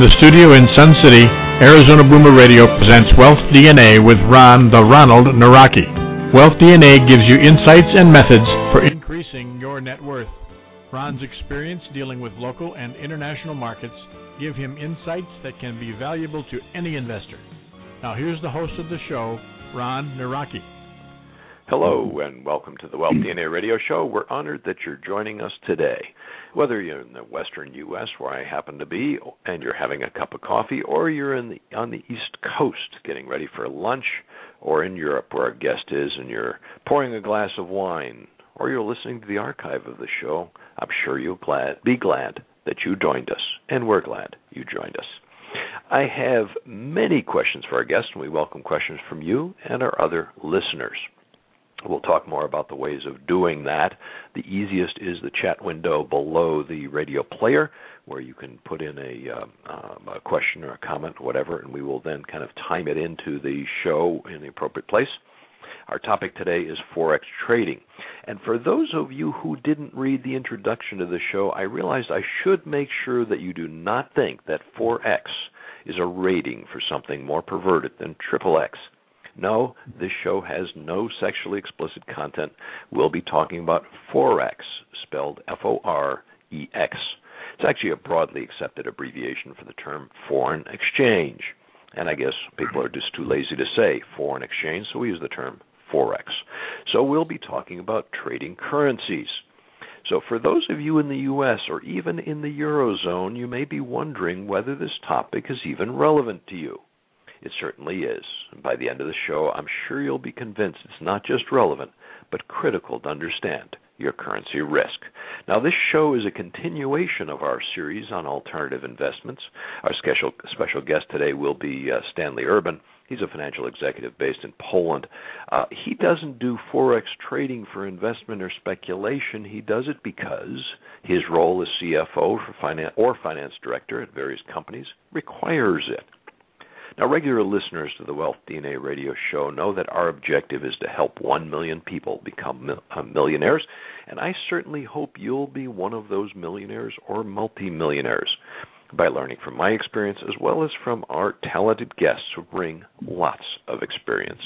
From the studio in Sun City, Arizona Boomer Radio presents Wealth DNA with Ron the Ronald Nawrocki. Wealth DNA gives you insights and methods for increasing your net worth. Ron's experience dealing with local and international markets give him insights that can be valuable to any investor. Now here's the host of the show, Ron Nawrocki. Hello and welcome to the Wealth DNA Radio Show. We're honored that you're joining us today. Whether you're in the western U.S., where I happen to be, and you're having a cup of coffee, or you're in the, on the East Coast getting ready for lunch, or in Europe where our guest is and you're pouring a glass of wine, or you're listening to the archive of the show, I'm sure you'll glad, be glad that you joined us, and we're glad you joined us. I have many questions for our guests, and we welcome questions from you and our other listeners. We'll talk more about the ways of doing that. The easiest is the chat window below the radio player, where you can put in a, uh, um, a question or a comment, or whatever, and we will then kind of time it into the show in the appropriate place. Our topic today is Forex trading. And for those of you who didn't read the introduction to the show, I realized I should make sure that you do not think that Forex is a rating for something more perverted than Triple X. No, this show has no sexually explicit content. We'll be talking about Forex, spelled F O R E X. It's actually a broadly accepted abbreviation for the term foreign exchange. And I guess people are just too lazy to say foreign exchange, so we use the term Forex. So we'll be talking about trading currencies. So, for those of you in the U.S. or even in the Eurozone, you may be wondering whether this topic is even relevant to you. It certainly is. And by the end of the show, I'm sure you'll be convinced it's not just relevant, but critical to understand your currency risk. Now, this show is a continuation of our series on alternative investments. Our special, special guest today will be uh, Stanley Urban. He's a financial executive based in Poland. Uh, he doesn't do forex trading for investment or speculation. He does it because his role as CFO finance or finance director at various companies requires it. Now, regular listeners to the Wealth DNA radio show know that our objective is to help 1 million people become uh, millionaires, and I certainly hope you'll be one of those millionaires or multimillionaires by learning from my experience as well as from our talented guests who bring lots of experience.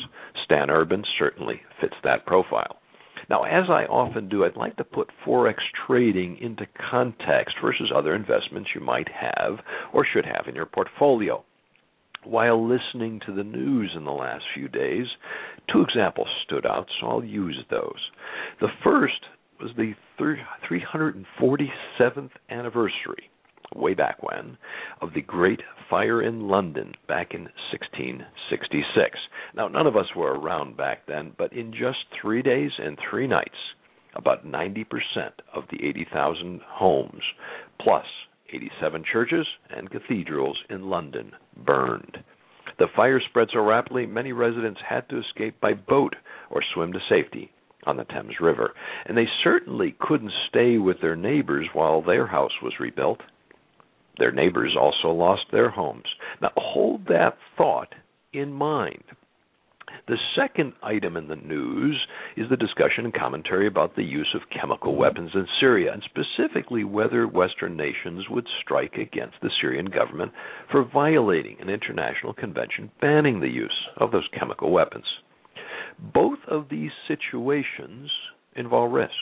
Stan Urban certainly fits that profile. Now, as I often do, I'd like to put Forex trading into context versus other investments you might have or should have in your portfolio while listening to the news in the last few days, two examples stood out, so I'll use those. The first was the 347th anniversary, way back when, of the Great Fire in London back in 1666. Now, none of us were around back then, but in just three days and three nights, about 90% of the 80,000 homes, plus 87 churches and cathedrals in London burned. The fire spread so rapidly, many residents had to escape by boat or swim to safety on the Thames River. And they certainly couldn't stay with their neighbors while their house was rebuilt. Their neighbors also lost their homes. Now, hold that thought in mind the second item in the news is the discussion and commentary about the use of chemical weapons in Syria, and specifically whether Western nations would strike against the Syrian government for violating an international convention banning the use of those chemical weapons. Both of these situations involve risk.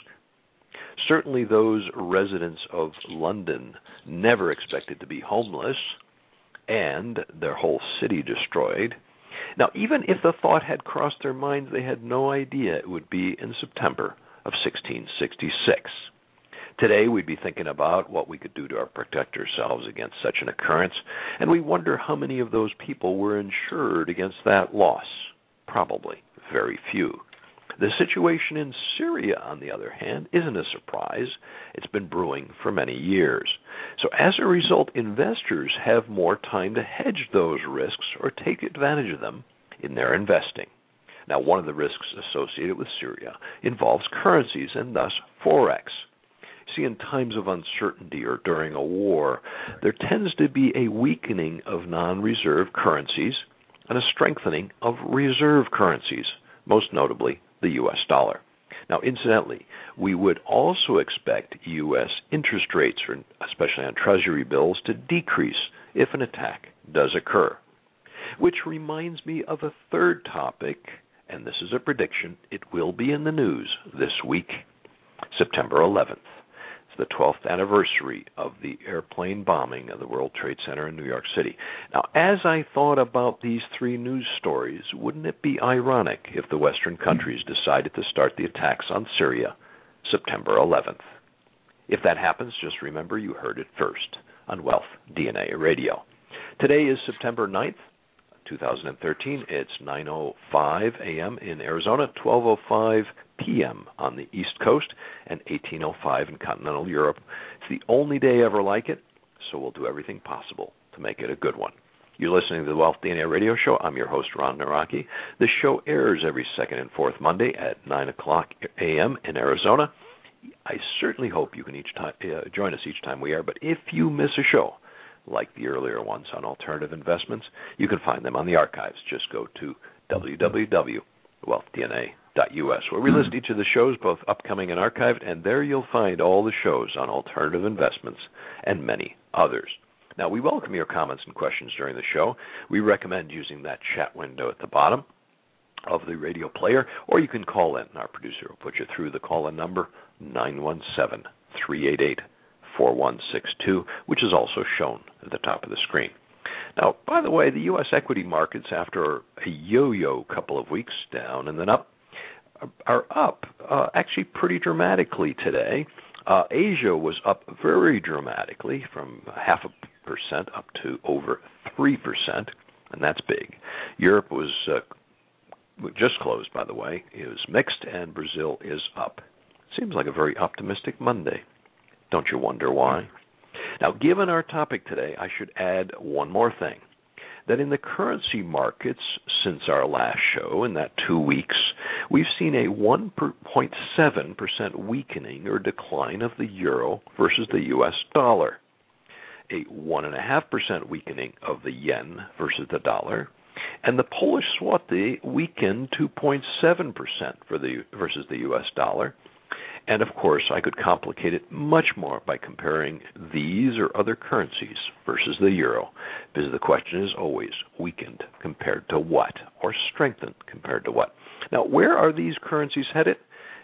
Certainly, those residents of London never expected to be homeless and their whole city destroyed now, even if the thought had crossed their minds, they had no idea it would be in September of 1666. Today, we'd be thinking about what we could do to protect ourselves against such an occurrence, and we wonder how many of those people were insured against that loss. Probably very few. The situation in Syria, on the other hand, isn't a surprise. It's been brewing for many years. So, as a result, investors have more time to hedge those risks or take advantage of them in their investing. Now, one of the risks associated with Syria involves currencies and thus Forex. See, in times of uncertainty or during a war, there tends to be a weakening of non reserve currencies and a strengthening of reserve currencies, most notably the U.S. dollar. Now, incidentally, we would also expect U.S. interest rates, especially on Treasury bills, to decrease if an attack does occur. Which reminds me of a third topic, and this is a prediction. It will be in the news this week, September 11th. It's the 12th anniversary of the airplane bombing of the World Trade Center in New York City. Now, as I thought about these three news stories, wouldn't it be ironic if the Western countries decided to start the attacks on Syria September 11th? If that happens, just remember you heard it first on Wealth DNA Radio. Today is September 9th, 2013. It's 9:05 a.m. in Arizona, 12:05 p.m. on the East Coast, and 18:05 in continental Europe. It's the only day ever like it, so we'll do everything possible to make it a good one. You're listening to the Wealth DNA Radio Show. I'm your host, Ron Nawrocki. The show airs every second and fourth Monday at 9 o'clock a.m. in Arizona. I certainly hope you can each time uh, join us each time we air. But if you miss a show, like the earlier ones on alternative investments, you can find them on the archives. Just go to www.wealthdna.us, where we list each of the shows, both upcoming and archived, and there you'll find all the shows on alternative investments and many others. Now, we welcome your comments and questions during the show. We recommend using that chat window at the bottom of the radio player, or you can call in. Our producer will put you through the call in number 917 388 4162, which is also shown at the top of the screen. Now, by the way, the U.S. equity markets, after a yo yo couple of weeks down and then up, are up uh, actually pretty dramatically today. Uh, Asia was up very dramatically from half a percent up to over 3%, and that's big. Europe was uh, just closed, by the way. It was mixed, and Brazil is up. Seems like a very optimistic Monday. Don't you wonder why? Now, given our topic today, I should add one more thing. That in the currency markets since our last show, in that two weeks, we've seen a 1.7% weakening or decline of the euro versus the US dollar, a 1.5% weakening of the yen versus the dollar, and the Polish zloty weakened 2.7% for the versus the US dollar, and of course, I could complicate it much more by comparing these or other currencies versus the euro, because the question is always weakened compared to what, or strengthened compared to what. Now, where are these currencies headed,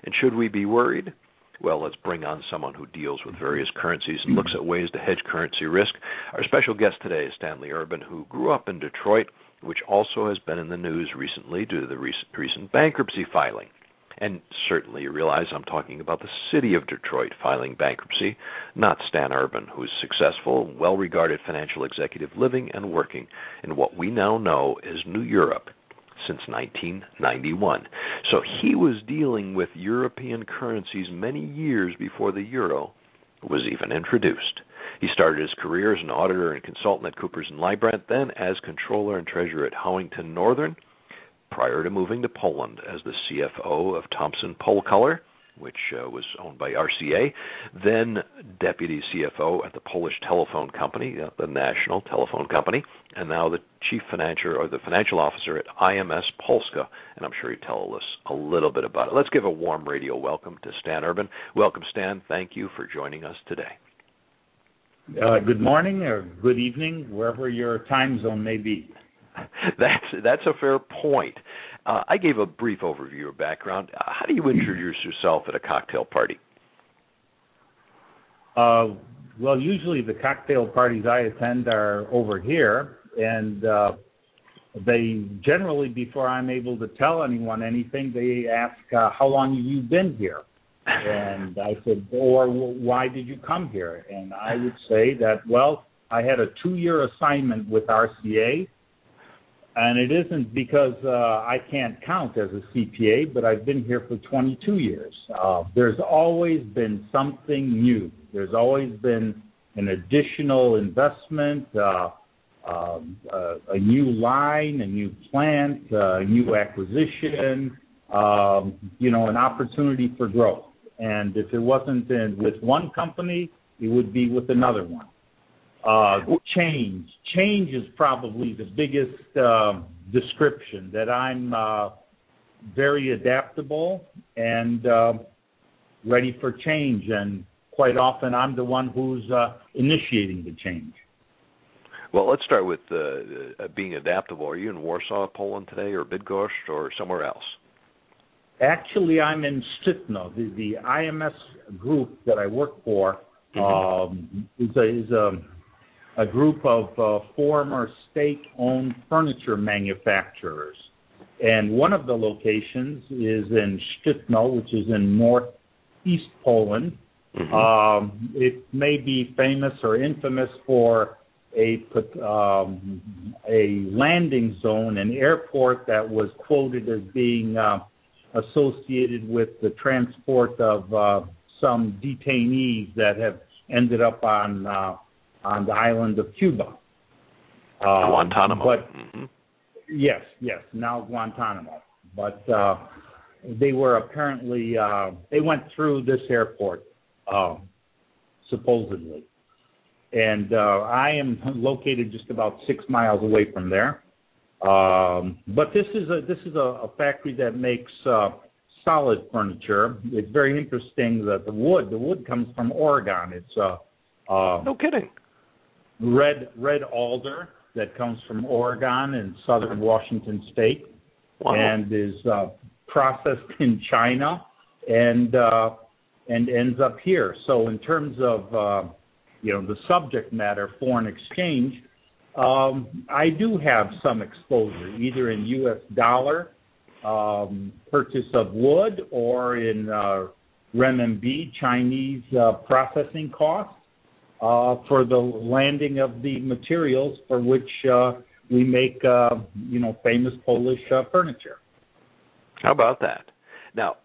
and should we be worried? Well, let's bring on someone who deals with various currencies and looks at ways to hedge currency risk. Our special guest today is Stanley Urban, who grew up in Detroit, which also has been in the news recently due to the recent bankruptcy filing. And certainly you realize I'm talking about the city of Detroit filing bankruptcy, not Stan Urban, who's successful, well regarded financial executive living and working in what we now know as New Europe since 1991. So he was dealing with European currencies many years before the euro was even introduced. He started his career as an auditor and consultant at Coopers and Lybrand, then as controller and treasurer at Howington Northern, prior to moving to Poland as the CFO of Thomson Polkolor, which uh, was owned by RCA, then deputy CFO at the Polish Telephone Company, uh, the national telephone company, and now the chief financial or the financial officer at IMS Polska. And I'm sure he'll tell us a little bit about it. Let's give a warm radio welcome to Stan Urban. Welcome, Stan. Thank you for joining us today. Uh, good morning or good evening, wherever your time zone may be. that's that's a fair point. Uh, I gave a brief overview of background. Uh, how do you introduce yourself at a cocktail party? Uh, well, usually the cocktail parties I attend are over here, and uh, they generally, before I'm able to tell anyone anything, they ask, uh, "How long have you been here?" And I said, "Or why did you come here?" And I would say that, well, I had a two-year assignment with RCA and it isn't because uh, I can't count as a CPA, but I've been here for 22 years. Uh, there's always been something new. There's always been an additional investment, uh, um, uh, a new line, a new plant, uh, a new acquisition, um, you know, an opportunity for growth. And if it wasn't in, with one company, it would be with another one. Uh, change. Change is probably the biggest uh, description that I'm uh, very adaptable and uh, ready for change. And quite often, I'm the one who's uh, initiating the change. Well, let's start with uh, being adaptable. Are you in Warsaw, Poland today, or Bydgoszcz, or somewhere else? Actually, I'm in Szczytno. The, the IMS group that I work for mm-hmm. um, is a, is a, a group of uh, former state-owned furniture manufacturers, and one of the locations is in Szczytno, which is in northeast Poland. Mm-hmm. Um, it may be famous or infamous for a um, a landing zone, an airport that was quoted as being uh, associated with the transport of uh, some detainees that have ended up on uh, on the island of Cuba. Um, Guantanamo. But mm-hmm. yes, yes, now Guantanamo. But uh, they were apparently uh, they went through this airport uh, supposedly, and uh, I am located just about six miles away from there. Um, but this is a this is a, a factory that makes uh, solid furniture. It's very interesting that the wood the wood comes from Oregon. It's uh, uh, no kidding. Red red alder that comes from Oregon and southern Washington State, wow. and is uh, processed in China and uh, and ends up here. So in terms of uh, you know the subject matter, foreign exchange um, I do have some exposure, either in U.S. dollar um, purchase of wood or in uh, renminbi, Chinese uh, processing costs for the landing of the materials for which uh, we make, uh, you know, famous Polish uh, furniture. How about that? Now,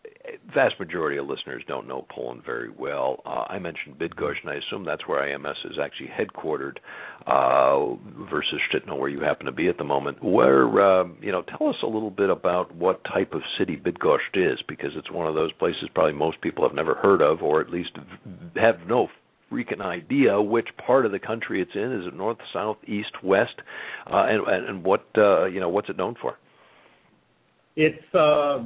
vast majority of listeners don't know Poland very well. Uh, I mentioned Bydgoszcz, and I assume that's where IMS is actually headquartered, uh, versus Szczytno, where you happen to be at the moment. Where, uh, you know, tell us a little bit about what type of city Bydgoszcz is, because it's one of those places probably most people have never heard of, or at least have no freaking idea which part of the country it's in. Is it north, south, east, west, uh, and, and what uh, you know what's it known for? It's uh,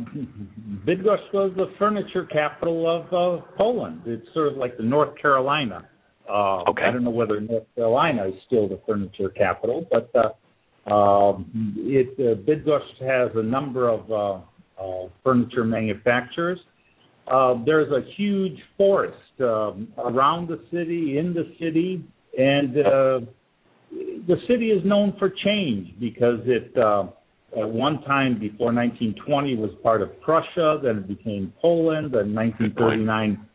Bydgoszcz was the furniture capital of uh, Poland. It's sort of like the North Carolina. Uh, okay. I don't know whether North Carolina is still the furniture capital, but uh, um, it uh, Bydgoszcz has a number of uh, uh, furniture manufacturers. Uh, there's a huge forest um, around the city, in the city, and uh, the city is known for change because it. Uh, at one time before 1920 was part of Prussia, then it became Poland, then 1939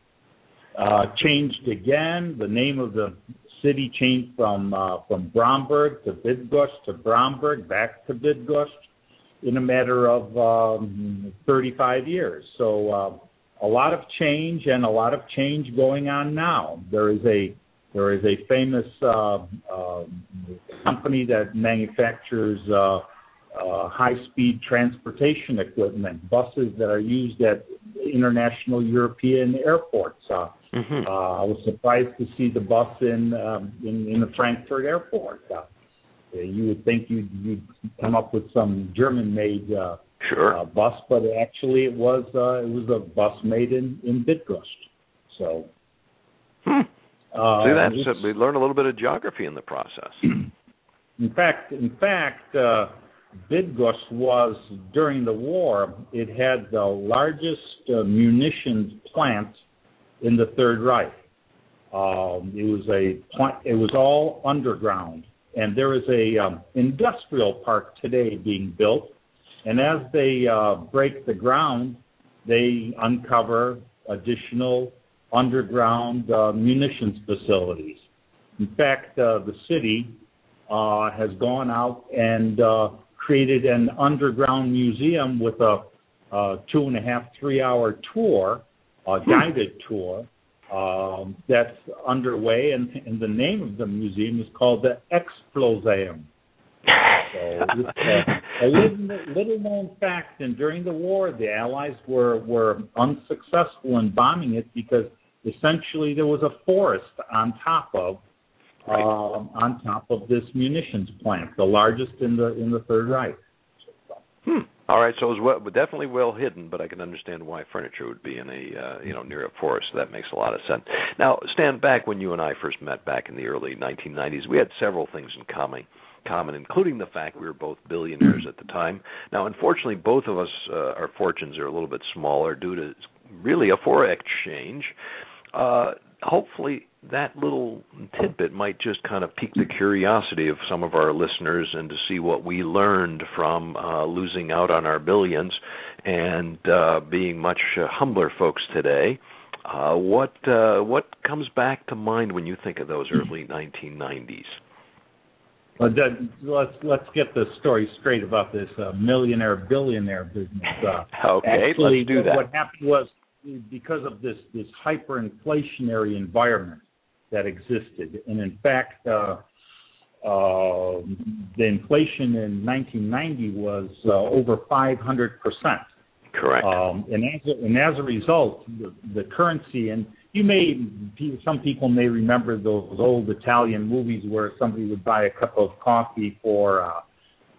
uh, changed again. The name of the city changed from uh, from Bromberg to Bydgoszcz to Bromberg back to Bydgoszcz in a matter of um, 35 years. So a lot of change and a lot of change going on now. There is a there is a famous uh, uh, company that manufactures uh, uh, high-speed transportation equipment, buses that are used at international European airports. Uh, mm-hmm. uh, I was surprised to see the bus in um, in, in the Frankfurt airport. Uh, you would think you'd, you'd come up with some German-made uh, sure. uh, bus, but actually it was uh, it was a bus made in in Bydgoszcz. So. Hmm. Uh, See, that's we learn a little bit of geography in the process. in fact, in fact, uh, Bydgoszcz was during the war. It had the largest uh, munitions plant in the Third Reich. Um, it was a plant. it was all underground, and there is a um, industrial park today being built. And as they uh, break the ground, they uncover additional underground uh, munitions facilities. In fact, uh, the city uh, has gone out and uh, created an underground museum with a, a two and a half, three hour tour, a hmm. guided tour um, that's underway, and, and the name of the museum is called the Exploseum. So a, a little, little known fact, and during the war, the Allies were were unsuccessful in bombing it because essentially there was a forest on top of right. um, on top of this munitions plant, the largest in the in the Third Reich. Hmm. All right, so it was well, definitely well hidden, but I can understand why furniture would be in a uh, you know near a forest. So that makes a lot of sense. Now, Stan back when you and I first met back in the early 1990s. We had several things in common, common, including the fact we were both billionaires at the time. Now, unfortunately, both of us uh, our fortunes are a little bit smaller due to really a forex change. Uh, hopefully that little tidbit might just kind of pique the curiosity of some of our listeners and to see what we learned from uh, losing out on our billions and uh, being much uh, humbler folks today. Uh, what uh, what comes back to mind when you think of those early 1990s? Well, let's let's get the story straight about this uh, millionaire billionaire business. okay, actually, let's do that. What happened was because of this this hyperinflationary environment that existed, and in fact, uh, uh, the inflation in 1990 was uh, over 500 percent. Correct. Um, and as a, and as a result, the, the currency and you may some people may remember those old Italian movies where somebody would buy a cup of coffee for uh,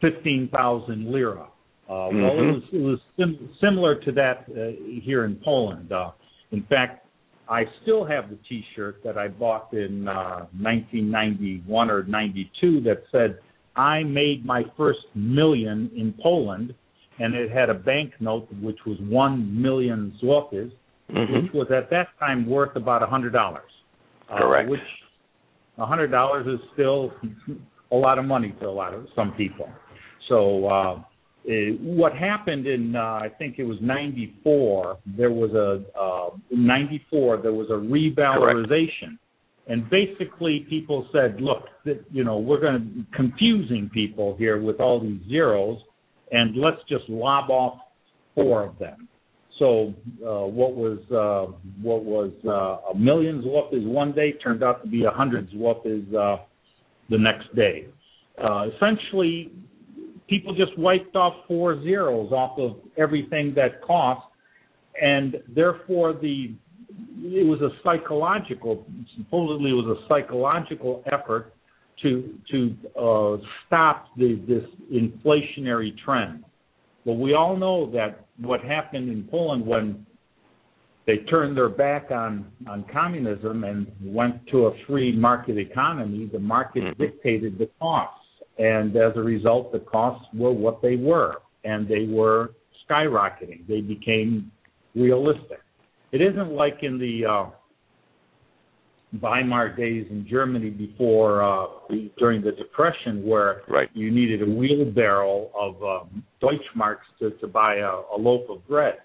fifteen thousand lira. Uh, mm-hmm. Well, it mm-hmm. was it was sim- similar to that uh, here in Poland. Uh, in fact, I still have the T-shirt that I bought in uh, 1991 or 92 that said I made my first million in Poland, and it had a banknote which was one million zlotys, mm-hmm. which was at that time worth about a hundred dollars. Correct. Uh, which a hundred dollars is still a lot of money to a lot of some people. So. Uh, uh, what happened in uh, I think it was '94. There was a uh, 94. There was a revalorization, Correct. and basically people said, "Look, that, you know, we're going to confusing people here with all these zeros, and let's just lob off four of them." So uh, what was uh, what was uh, a million zlotys one day turned out to be a hundred zlotys uh, the next day. Uh, essentially, people just wiped off four zeros off of everything that cost, and therefore the it was a psychological supposedly it was a psychological effort to to uh, stop this inflationary trend. Well, we all know that what happened in Poland when they turned their back on on communism and went to a free market economy, the market mm-hmm. dictated the costs and as a result, the costs were what they were, and they were skyrocketing. They became realistic. It isn't like in the uh, Weimar days in Germany before uh, during the Depression, where right. you needed a wheelbarrow of um, Deutschmarks to, to buy a, a loaf of bread.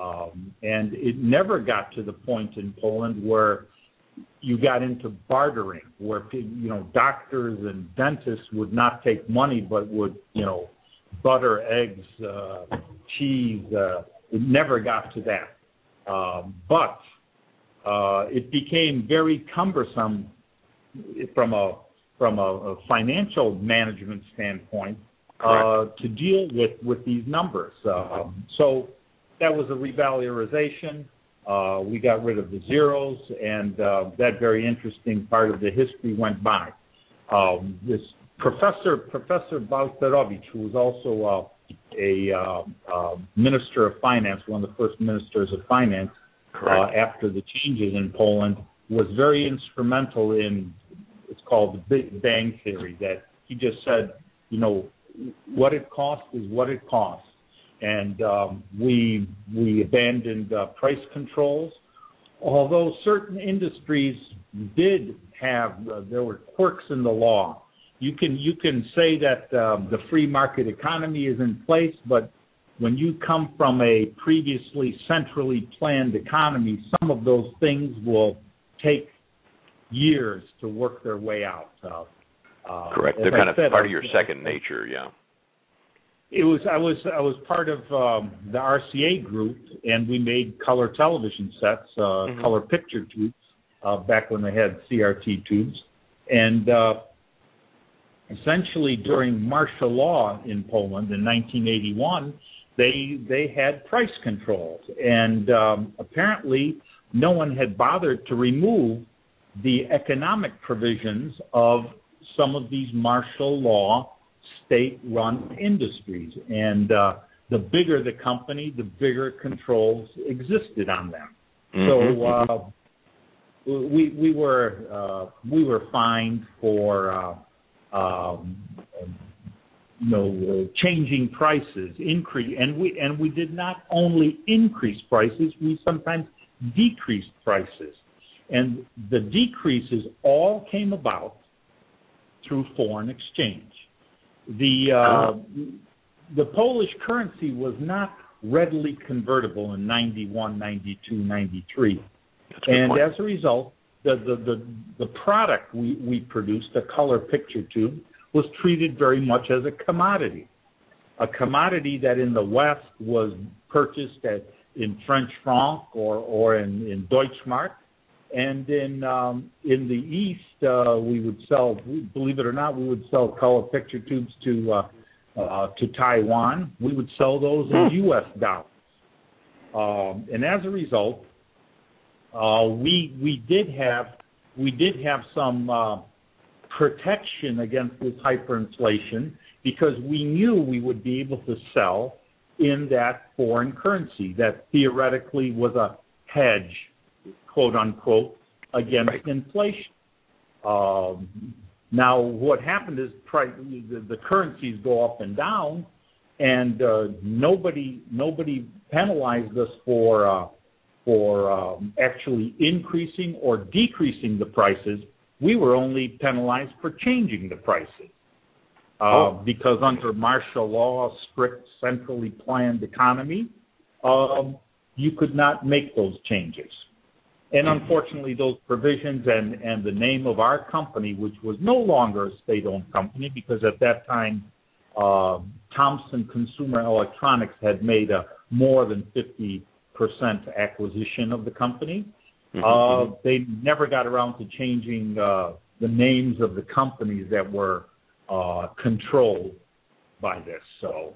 Um, and it never got to the point in Poland where you got into bartering where you know doctors and dentists would not take money but would you know butter eggs uh cheese uh it never got to that um but it became very cumbersome from a from a, financial management standpoint uh to deal with with these numbers. Um so that was a revalorization. Uh, we got rid of the zeros, and uh, that very interesting part of the history went by. Um, this professor, Professor Balcerowicz, who was also uh, a uh, uh, minister of finance, one of the first ministers of finance uh, after the changes in Poland, was very instrumental in it's called the Big Bang theory. That he just said, you know, what it costs is what it costs and um, we we abandoned uh, price controls. Although certain industries did have uh, there were quirks in the law. You can you can say that um, the free market economy is in place, but when you come from a previously centrally planned economy, some of those things will take years to work their way out. Uh, Correct. They're kind of part of your second nature, yeah. It was I was I was part of um, the RCA group, and we made color television sets, uh, mm-hmm. color picture tubes, uh, back when they had CRT tubes, and uh, essentially during martial law in Poland in 1981, they they had price controls, and um, apparently no one had bothered to remove the economic provisions of some of these martial law state-run industries, and uh, the bigger the company, the bigger controls existed on them. Mhm. So uh, we we were uh, we were fined for uh, um, you know changing prices, increase, and we and we did not only increase prices, we sometimes decreased prices, and the decreases all came about through foreign exchange. The uh, the Polish currency was not readily convertible in 91, 92, 93. That's a good And point. as a result, the, the, the, the product we, we produced, the color picture tube, was treated very much as a commodity. A commodity that in the West was purchased at, in French franc or, or in, in Deutschmark. And in um, in the East, uh, we would sell, believe it or not, we would sell color picture tubes to uh, uh, to Taiwan. We would sell those in U.S. dollars. Um, and as a result, uh, we we did have we did have some uh, protection against this hyperinflation because we knew we would be able to sell in that foreign currency that theoretically was a hedge, quote unquote, against Right. inflation. Um, now, what happened is the, the currencies go up and down, and uh, nobody nobody penalized us for uh, for um, actually increasing or decreasing the prices. We were only penalized for changing the prices. Uh, Oh. Because under martial law, strict centrally planned economy, um, you could not make those changes. And unfortunately, those provisions and, and the name of our company, which was no longer a state-owned company, because at that time, uh, Thomson Consumer Electronics had made a more than 50% acquisition of the company. Mhm. Uh, they never got around to changing uh, the names of the companies that were uh, controlled by this. So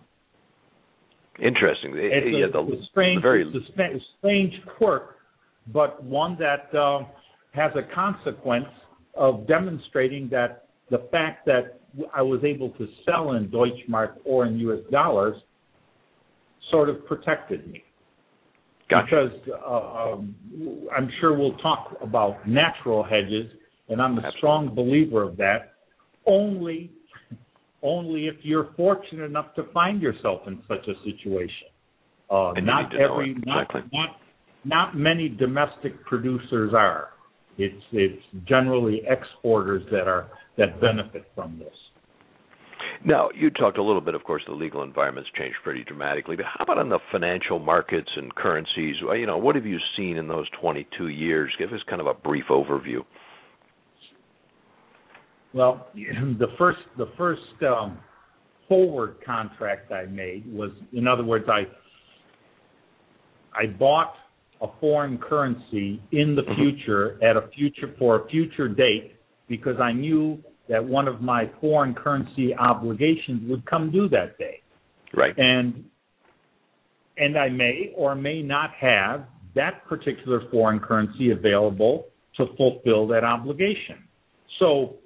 Interesting. it's a, yeah, the, it's a strange, very a strange quirk, but one that uh, has a consequence of demonstrating that the fact that I was able to sell in Deutschmark or in U.S. dollars sort of protected me. Gotcha. Because uh, um, I'm sure we'll talk about natural hedges, and I'm a strong believer of that. Only, only if you're fortunate enough to find yourself in such a situation. Uh, you not need to know every, it, not, exactly. not, not many domestic producers are. It's it's generally exporters that are that benefit from this. Now, you talked a little bit, of course, the legal environment's changed pretty dramatically, but how about on the financial markets and currencies? You know, what have you seen in those 22 years? Give us kind of a brief overview. Well, the first the first um, forward contract I made was, in other words, I I bought a foreign currency in the Mhm. future at a future for a future date because I knew that one of my foreign currency obligations would come due that day Right. and and I may or may not have that particular foreign currency available to fulfill that obligation. So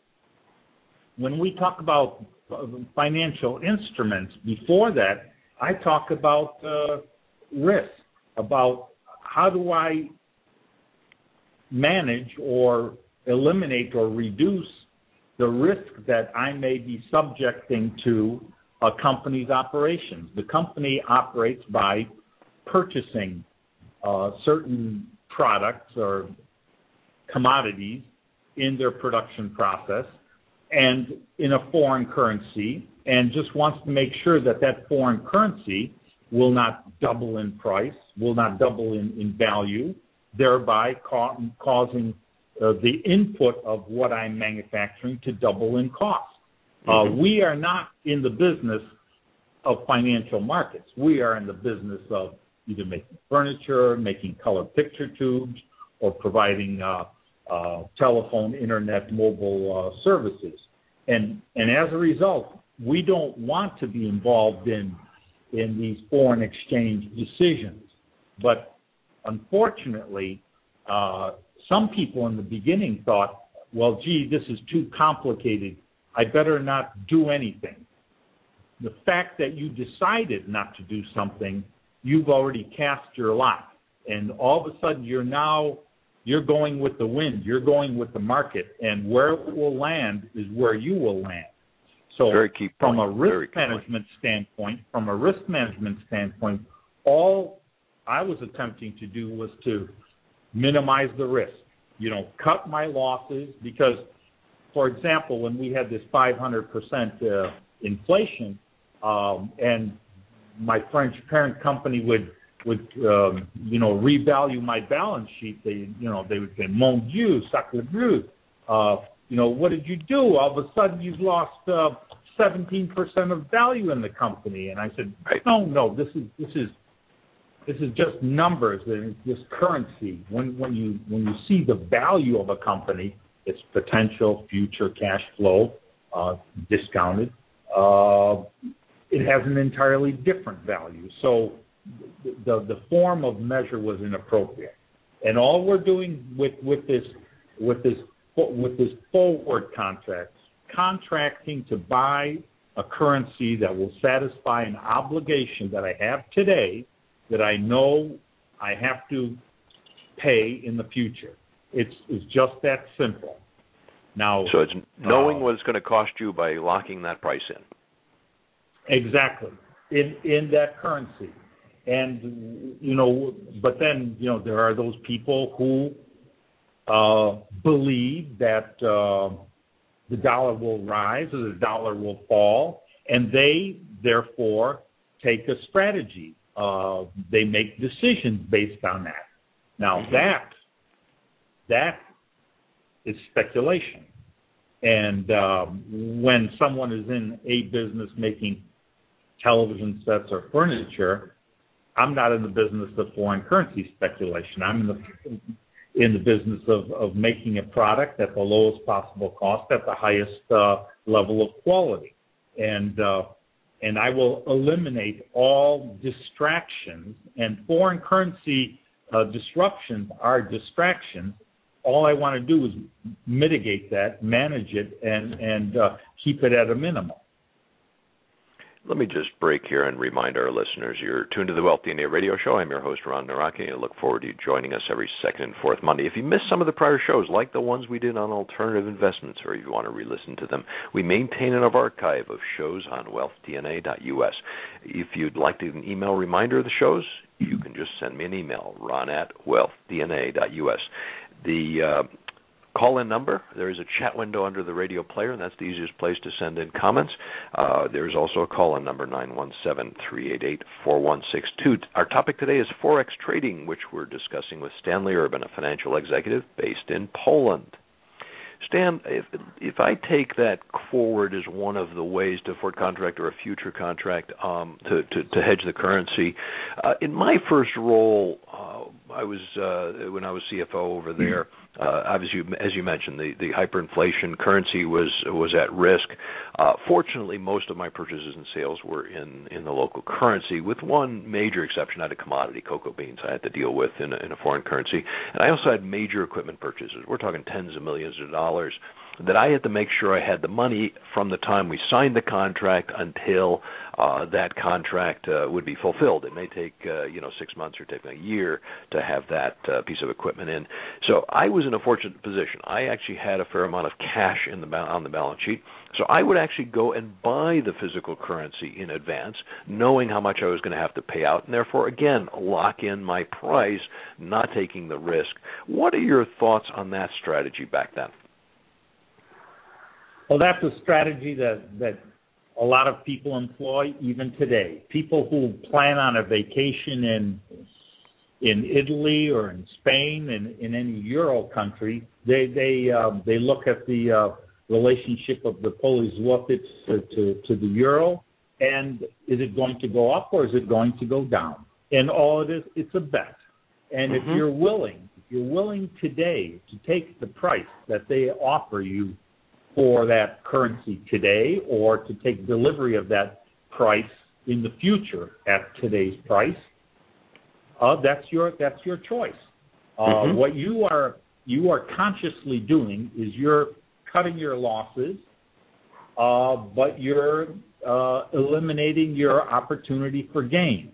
when we talk about uh, financial instruments, before that, I talk about uh, risk, about how do I manage or eliminate or reduce the risk that I may be subjecting to a company's operations. The company operates by purchasing uh, certain products or commodities in their production process and in a foreign currency and just wants to make sure that that foreign currency will not double in price, will not double in, value, thereby ca- causing uh, the input of what I'm manufacturing to double in cost. Uh, Mhm. we are not in the business of financial markets. We are in the business of either making furniture, making color picture tubes, or providing uh, uh, telephone, internet, mobile uh, services. And and as a result, we don't want to be involved in in these foreign exchange decisions. But unfortunately, uh, some people in the beginning thought, well, gee, this is too complicated. I better not do anything. the fact that you decided not to do something, you've already cast your lot, and all of a sudden you're now you're going with the wind, you're going with the market, and where it will land is where you will land. So from a risk management standpoint, from a risk management standpoint, all I was attempting to do was to minimize the risk. You know, cut my losses because, for example, when we had this 500% uh, inflation, um, and my French parent company would would um, you know revalue my balance sheet. They you know they would say, "Mon Dieu, sacre bleu." Uh, you know, what did you do? All of a sudden, you've lost uh, 17% of value in the company. And I said, no, no, this is this is this is just numbers and it's just currency. When when you when you see the value of a company, its potential future cash flow uh, discounted, uh, it has an entirely different value. So the the form of measure was inappropriate. And all we're doing with with this with this with this forward contract, contracting to buy a currency that will satisfy an obligation that I have today that I know I have to pay in the future. It's it's just that simple. Now, so it's knowing uh, what it's going to cost you by locking that price in. Exactly in in that currency, and you know, but then you know there are those people who uh, believe that uh, the dollar will rise or the dollar will fall, and they therefore take a strategy. Uh, they make decisions based on that. Now mm-hmm. that that is speculation, and um, when someone is in a business making television sets or furniture, I'm not in the business of foreign currency speculation. I'm in the in the business of, of making a product at the lowest possible cost at the highest uh, level of quality. And uh, and I will eliminate all distractions and foreign currency uh, disruptions are distractions. All I want to do is mitigate that, manage it, and and uh, keep it at a minimum. Let me just break here and remind our listeners you're tuned to the Wealth DNA radio show. I'm your host, Ron Nawrocki, and I look forward to you joining us every second and fourth Monday. If you missed some of the prior shows, like the ones we did on alternative investments, or if you want to re listen to them, we maintain an archive of shows on wealthdna.us. If you'd like to an email reminder of the shows, you can just send me an email, ron at wealthdna.us. The uh, call in number. There is a chat window under the radio player, and that's the easiest place to send in comments. Uh, there's also a call in number 917 388 4162. Our topic today is Forex trading, which we're discussing with Stanley Urban, a financial executive based in Poland. Stan, if if I take that forward as one of the ways to forward contract or a future contract um, to, to, to hedge the currency, uh, in my first role, uh, I was uh, when I was CFO over there. Uh, obviously, as you mentioned, the, the hyperinflation currency was was at risk. Uh, fortunately, most of my purchases and sales were in in the local currency, with one major exception. I had a commodity, cocoa beans, I had to deal with in a, in a foreign currency, and I also had major equipment purchases. We're talking tens of millions of dollars that I had to make sure I had the money from the time we signed the contract until uh, that contract uh, would be fulfilled. It may take uh, you know six months or take a year to have that uh, piece of equipment in. So I was in a fortunate position. I actually had a fair amount of cash in the on the balance sheet. So I would actually go and buy the physical currency in advance, knowing how much I was going to have to pay out, and therefore again lock in my price, not taking the risk. What are your thoughts on that strategy back then? Well, that's a strategy that that a lot of people employ even today. People who plan on a vacation in in Italy or in Spain and in any Euro country, they they um, they look at the uh, relationship of the Polish zloty to, to, to the euro, and is it going to go up or is it going to go down? And all it is, it's a bet. And mm-hmm. if you're willing, if you're willing today to take the price that they offer you for that currency today or to take delivery of that price in the future at today's price, uh, that's your that's your choice. Uh, mm-hmm. What you are you are consciously doing is you're cutting your losses, uh, but you're uh, eliminating your opportunity for gain.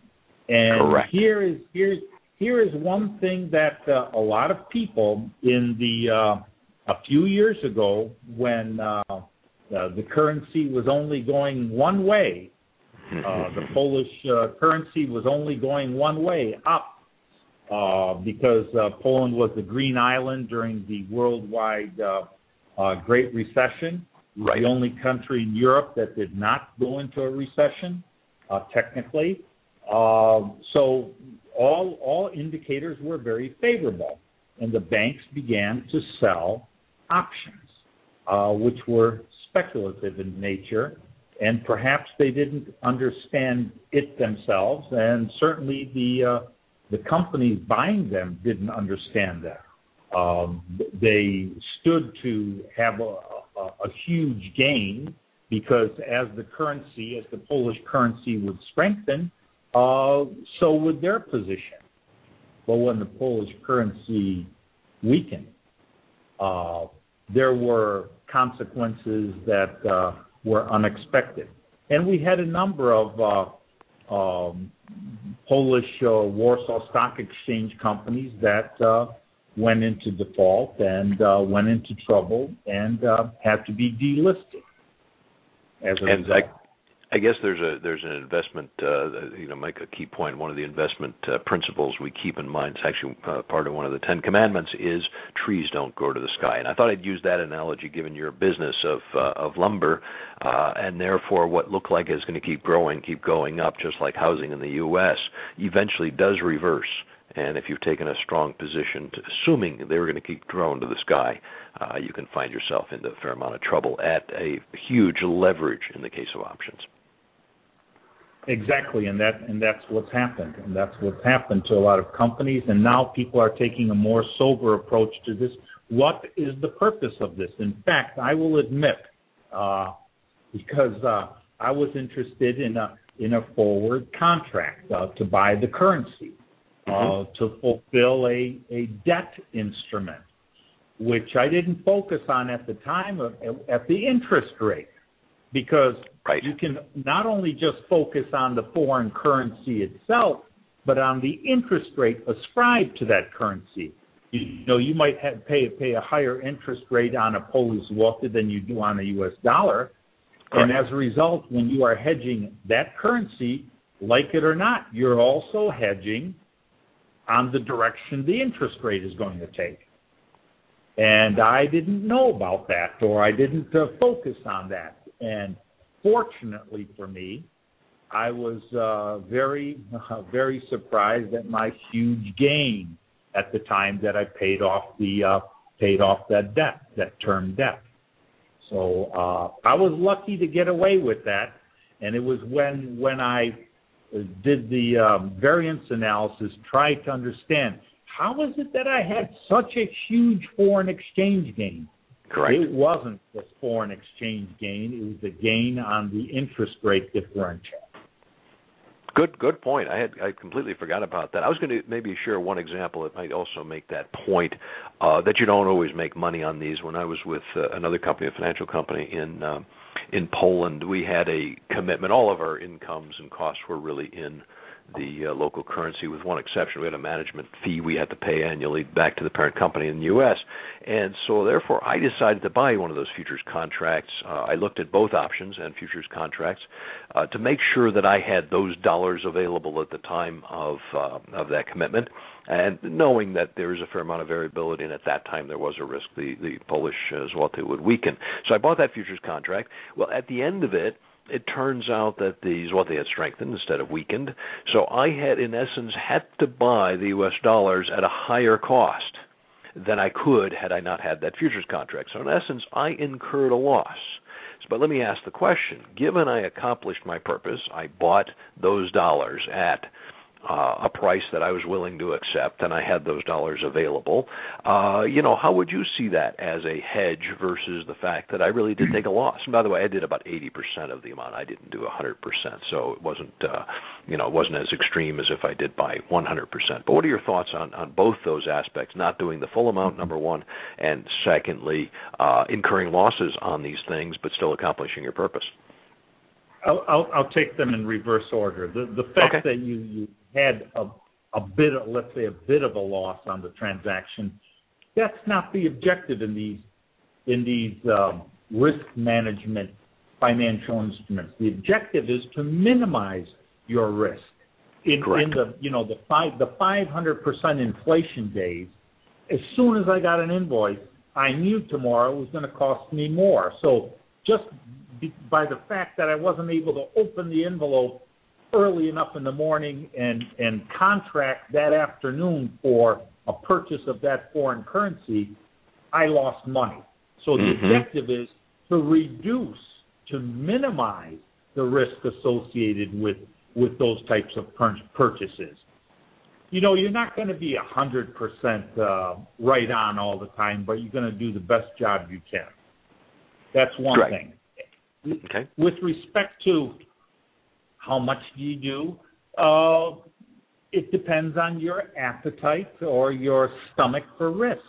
And Correct. here is here's here is one thing that uh, a lot of people in the uh, a few years ago when uh, uh, the currency was only going one way, uh, the Polish uh, currency was only going one way up uh, because uh, Poland was the green island during the worldwide uh, uh, Great Recession. Right. The only country in Europe that did not go into a recession, uh, technically. Um, so all all indicators were very favorable, and the banks began to sell options, uh, which were speculative in nature, and perhaps they didn't understand it themselves, and certainly the uh, the companies buying them didn't understand that. Um, they stood to have a, a, a huge gain because as the currency, as the Polish currency would strengthen, uh, so would their position. But when the Polish currency weakened, uh, there were consequences that uh, were unexpected. And we had a number of uh, um, Polish uh, Warsaw Stock Exchange companies that uh, went into default and uh, went into trouble and uh, had to be delisted. As a result. I, guess there's a there's an investment uh, you know make a key point. One of the investment uh, principles we keep in mind. It's actually uh, part of one of the Ten Commandments is trees don't grow to the sky. And I thought I'd use that analogy given your business of uh, of lumber, uh, and therefore what looked like is going to keep growing, keep going up, just like housing in the U.S. eventually does reverse. And if you've taken a strong position, to, assuming they were going to keep growing to the sky, uh, you can find yourself into a fair amount of trouble at a huge leverage in the case of options. Exactly, and that and that's what's happened, and that's what's happened to a lot of companies. And now people are taking a more sober approach to this. What is the purpose of this? In fact, I will admit, uh, because uh, I was interested in a in a forward contract uh, to buy the currency uh, to fulfill a a debt instrument, which I didn't focus on at the time of, at the interest rate because Right. you can not only just focus on the foreign currency itself, but on the interest rate ascribed to that currency. You know, you might have, pay pay a higher interest rate on a Polish zloty than you do on a U.S. dollar, and as a result, when you are hedging that currency, like it or not, you're also hedging on the direction the interest rate is going to take. And I didn't know about that, or I didn't uh, focus on that. And fortunately for me, I was uh, very, uh, very surprised at my huge gain at the time that I paid off the uh, paid off that debt, that term debt. So uh, I was lucky to get away with that, and it was when when I did the um, variance analysis, tried to understand how is it that I had such a huge foreign exchange gain. Correct. It wasn't the foreign exchange gain; it was the gain on the interest rate differential. Good, good point. I had I completely forgot about that. I was going to maybe share one example that might also make that point uh, that you don't always make money on these. When I was with uh, another company, a financial company in uh, in Poland, we had a commitment. All of our incomes and costs were really in the uh, local currency, with one exception. We had a management fee we had to pay annually back to the parent company in the U.S. And so, therefore, I decided to buy one of those futures contracts. Uh, I looked at both options and futures contracts uh, to make sure that I had those dollars available at the time of uh, of that commitment, and knowing that there is a fair amount of variability, and at that time there was a risk the the Polish uh, zloty would weaken. So I bought that futures contract. Well, at the end of it it turns out that these the zloty had strengthened instead of weakened. So I had, in essence, had to buy the U.S. dollars at a higher cost than I could had I not had that futures contract. So in essence, I incurred a loss. But let me ask the question: Given I accomplished my purpose, I bought those dollars at uh, a price that I was willing to accept, and I had those dollars available. Uh, you know, how would you see that as a hedge versus the fact that I really did take a loss? And by the way, I did about 80% of the amount. I didn't do 100%, so it wasn't, uh, you know, it wasn't as extreme as if I did buy 100%. But what are your thoughts on on both those aspects? Not doing the full amount, number one, and secondly, uh, incurring losses on these things, but still accomplishing your purpose. I'll, I'll, I'll take them in reverse order. The the fact okay. that you you had a a bit of let's say a bit of a loss on the transaction, that's not the objective in these in these um, risk management financial instruments. The objective is to minimize your risk. In, in the you know the five the five hundred percent inflation days, as soon as I got an invoice, I knew tomorrow was going to cost me more. So just by the fact that I wasn't able to open the envelope early enough in the morning and and contract that afternoon for a purchase of that foreign currency, I lost money. So the mm-hmm. objective is to reduce, to minimize the risk associated with with those types of purchases. You know, you're not going to be a hundred percent uh, right on all the time, but you're going to do the best job you can. That's one right. thing. Okay. With respect to how much do you do, uh, it depends on your appetite or your stomach for risk.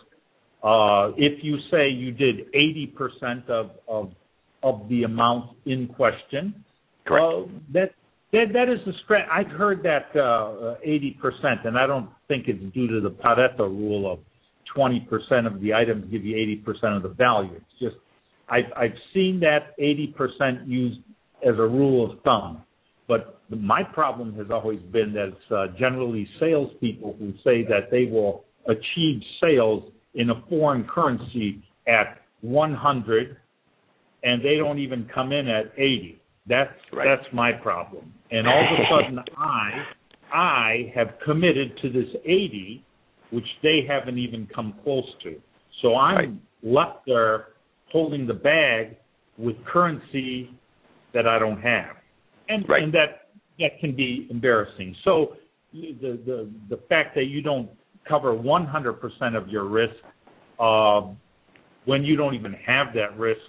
Uh, if you say you did 80% of, of, of the amount in question, uh, that, that, that is a stretch. I've heard that uh, 80%, and I don't think it's due to the Pareto rule of 20% of the items give you 80% of the value. It's just I've, I've seen that 80% used as a rule of thumb. But my problem has always been that it's uh, generally salespeople who say that they will achieve sales in a foreign currency at 100 and they don't even come in at 80. That's right. that's my problem. And all of a sudden I I have committed to this 80 which they haven't even come close to. So I'm right. left there holding the bag with currency that I don't have. And right. and that that can be embarrassing. So the the the fact that you don't cover 100% of your risk uh, when you don't even have that risk,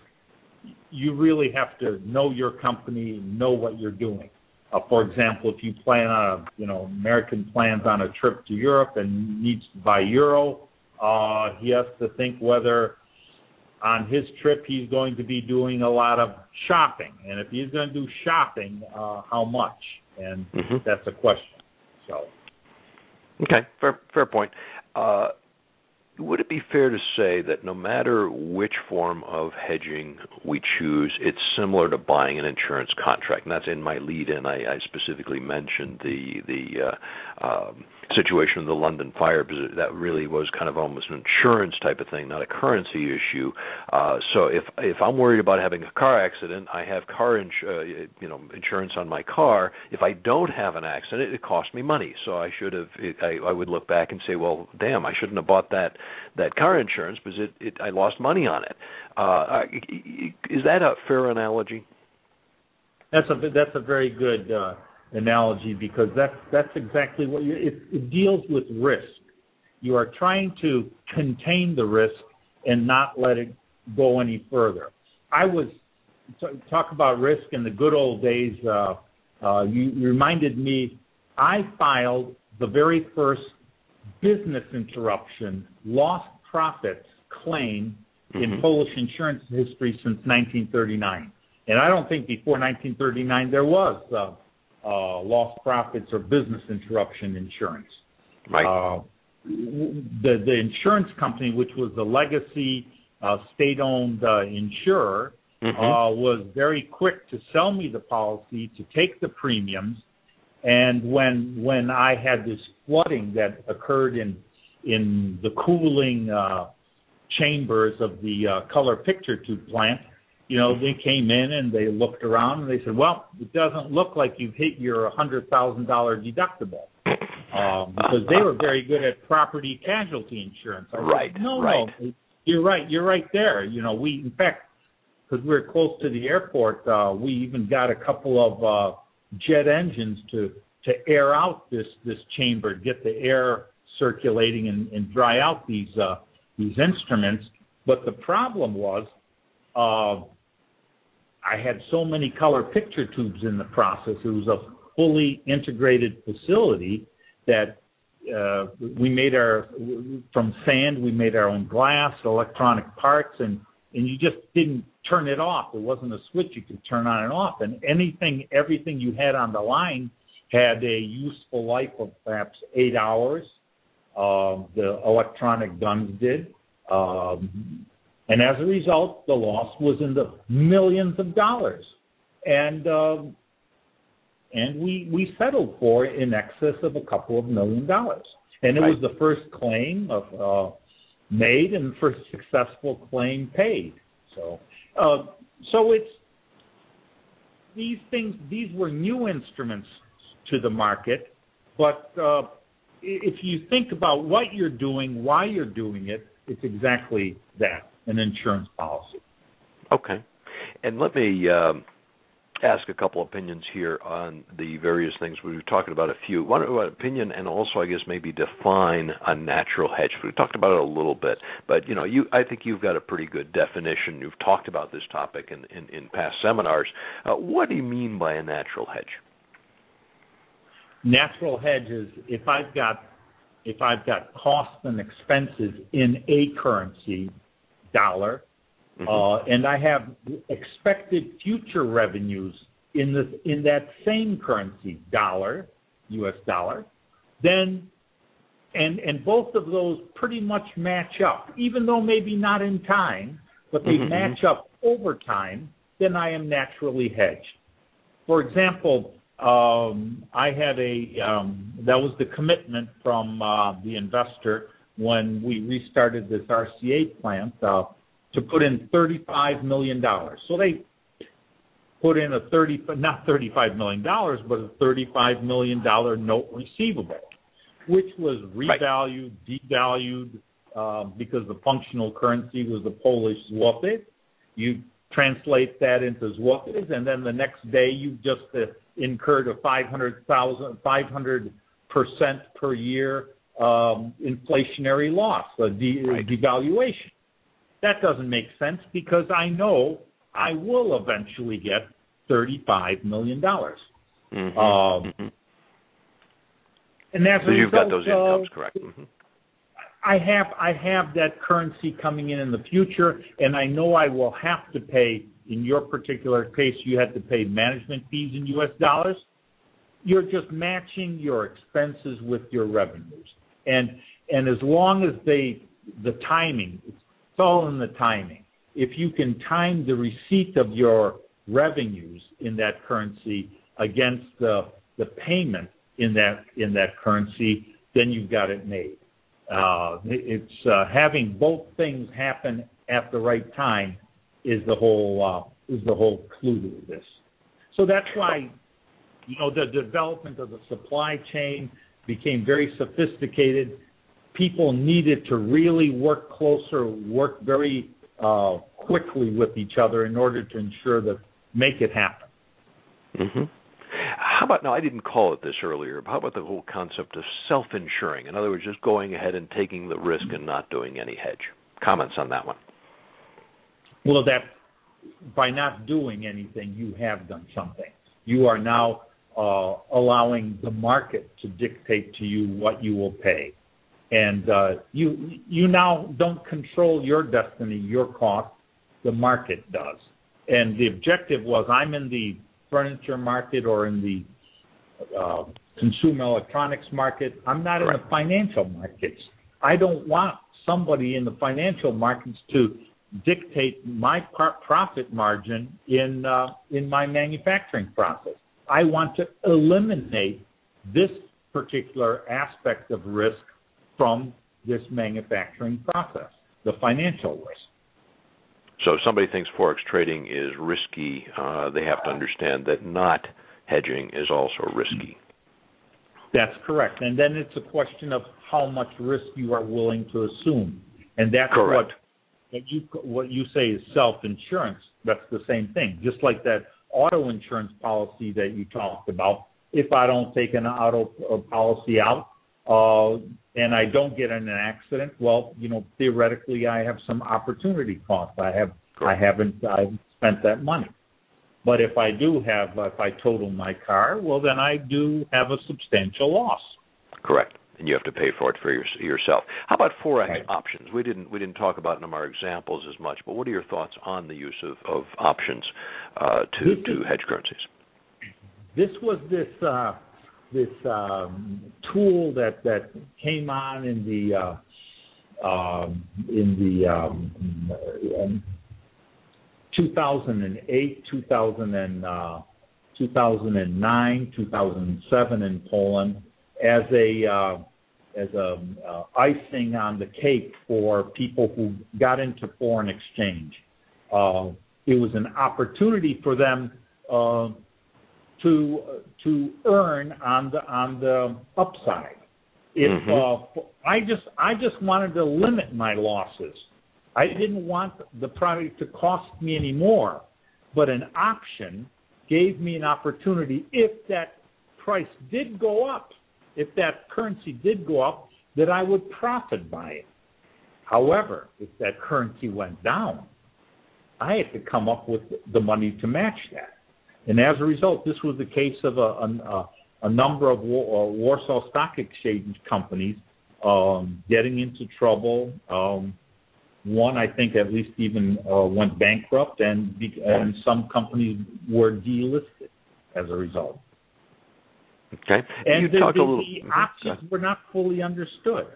you really have to know your company, know what you're doing. Uh, for example, if you plan on, a, you know, American plans on a trip to Europe and needs to buy euro, uh, he has to think whether on his trip he's going to be doing a lot of shopping, and if he's going to do shopping, uh, how much? And mm-hmm. that's a question. So. Okay, fair fair point. Uh, would it be fair to say that no matter which form of hedging we choose, it's similar to buying an insurance contract? And that's in my lead-in. I, I specifically mentioned the the uh, um, situation of the London fire that really was kind of almost an insurance type of thing, not a currency issue. Uh, so if if I'm worried about having a car accident, I have car ins- uh, you know insurance on my car. If I don't have an accident, it, costs me money. So I should have. I, I would look back and say, well, damn, I shouldn't have bought that that car insurance because it, it I lost money on it. Uh, is that a fair analogy? That's a that's a very good. Uh analogy because that's that's exactly what you, it, it deals with risk. You are trying to contain the risk and not let it go any further. I was talk about risk in the good old days. Uh, uh, you, you reminded me. I filed the very first business interruption lost profits claim mm-hmm. in Polish insurance history since 1939. And I don't think before 1939 there was uh, uh, lost profits or business interruption insurance. Right. Uh, the the insurance company, which was the legacy uh, state-owned uh, insurer, mm-hmm. uh, was very quick to sell me the policy to take the premiums. And when when I had this flooding that occurred in in the cooling uh, chambers of the uh, color picture tube plant, you know, they came in and they looked around and they said, "Well, it doesn't look like you've hit your hundred thousand dollar deductible," um, because they were very good at property casualty insurance. I right. Said, no, right. no, you're right. You're right there. You know, we in fact, because we're close to the airport, uh, we even got a couple of uh, jet engines to to air out this this chamber, get the air circulating and, and dry out these uh, these instruments. But the problem was. Uh, I had so many color picture tubes in the process. It was a fully integrated facility that uh, we made our from sand. We made our own glass, electronic parts, and and you just didn't turn it off. There wasn't a switch you could turn on and off, and anything, everything you had on the line had a useful life of perhaps eight hours. Um, the electronic guns did, um, and as a result, the loss was in the millions of dollars, and um, and we we settled for in excess of a couple of million dollars, and it right. was the first claim of. Uh, made and first successful claim paid. So, uh, so it's these things. These were new instruments to the market, but uh, if you think about what you're doing, why you're doing it, it's exactly that an insurance policy. Okay, and let me. Um ask a couple opinions here on the various things. We were talking about a few. One opinion, and also I guess maybe define a natural hedge. We talked about it a little bit, but you know, you I think you've got a pretty good definition. You've talked about this topic in in, in past seminars. Uh, what do you mean by a natural hedge? Natural hedge is if I've got if I've got costs and expenses in a currency, dollar, Mm-hmm. Uh, and I have expected future revenues in this in that same currency, dollar, U.S. dollar, then and and both of those pretty much match up, even though maybe not in time, but they mm-hmm. match up over time. Then I am naturally hedged. For example, um, I had a um, that was the commitment from uh, the investor when we restarted this RCA plant. Uh, to put in $35 million. So they put in a 30, not $35 million, but a $35 million note receivable, which was revalued, devalued, uh, because the functional currency was the Polish zloty. You translate that into zlotys, and then the next day you just uh, incurred a 500,000, 500 percent per year um, inflationary loss, a de- right. devaluation. That doesn't make sense because I know I will eventually get $35 million. Mm-hmm. Um, mm-hmm. And that's so you've got those incomes, uh, correct? Mm-hmm. I have I have that currency coming in in the future, and I know I will have to pay. In your particular case, you had to pay management fees in U.S. dollars. You're just matching your expenses with your revenues, and and as long as they the timing, it's all in the timing. If you can time the receipt of your revenues in that currency against the the payment in that in that currency, then you've got it made. Uh, it's uh, having both things happen at the right time is the whole uh, is the whole clue to this. So that's why you know the development of the supply chain became very sophisticated people needed to really work closer, work very uh, quickly with each other in order to ensure that make it happen. Mm-hmm. How about now? I didn't call it this earlier. But how about the whole concept of self-insuring? In other words, just going ahead and taking the risk and not doing any hedge. Comments on that one? Well, that by not doing anything, you have done something. You are now uh, allowing the market to dictate to you what you will pay and uh, you you now don't control your destiny, your cost. The market does, and the objective was I'm in the furniture market or in the uh, consumer electronics market. I'm not in the financial markets. I don't want somebody in the financial markets to dictate my profit margin in uh, in my manufacturing process. I want to eliminate this particular aspect of risk from this manufacturing process, the financial risk. So, if somebody thinks forex trading is risky, uh, they have to understand that not hedging is also risky. That's correct, and then it's a question of how much risk you are willing to assume, and that's correct. what you what you say is self insurance. That's the same thing, just like that auto insurance policy that you talked about. If I don't take an auto uh, policy out, uh, and I don't get in an accident, well, you know, theoretically, I have some opportunity cost. I have, I haven't, I haven't spent that money. But if I do have, if I total my car, well, then I do have a substantial loss. Correct. And you have to pay for it for your, yourself. How about forex Right. options? We didn't we didn't talk about in our examples as much, but what are your thoughts on the use of, of options uh, to This to hedge currencies? this was this uh, this um, tool that that came on in the uh, um, in the um, um, 2008, 2000 and, uh, 2009, 2007 in Poland as a uh, as a uh, icing on the cake for people who got into foreign exchange. Uh, it was an opportunity for them uh, to to earn on the on the upside. If Mhm. uh, I just I just wanted to limit my losses. I didn't want the product to cost me any more, but an option gave me an opportunity if that price did go up, if that currency did go up, that I would profit by it. However, if that currency went down, I had to come up with the money to match that. And as a result, this was the case of a, a, a number of Wa- uh, Warsaw Stock Exchange companies um, getting into trouble. Um, one, I think, at least even uh, went bankrupt, and and some companies were delisted as a result. Okay, And you the, talked the, a little. the Mhm. Ahead. options were not fully understood.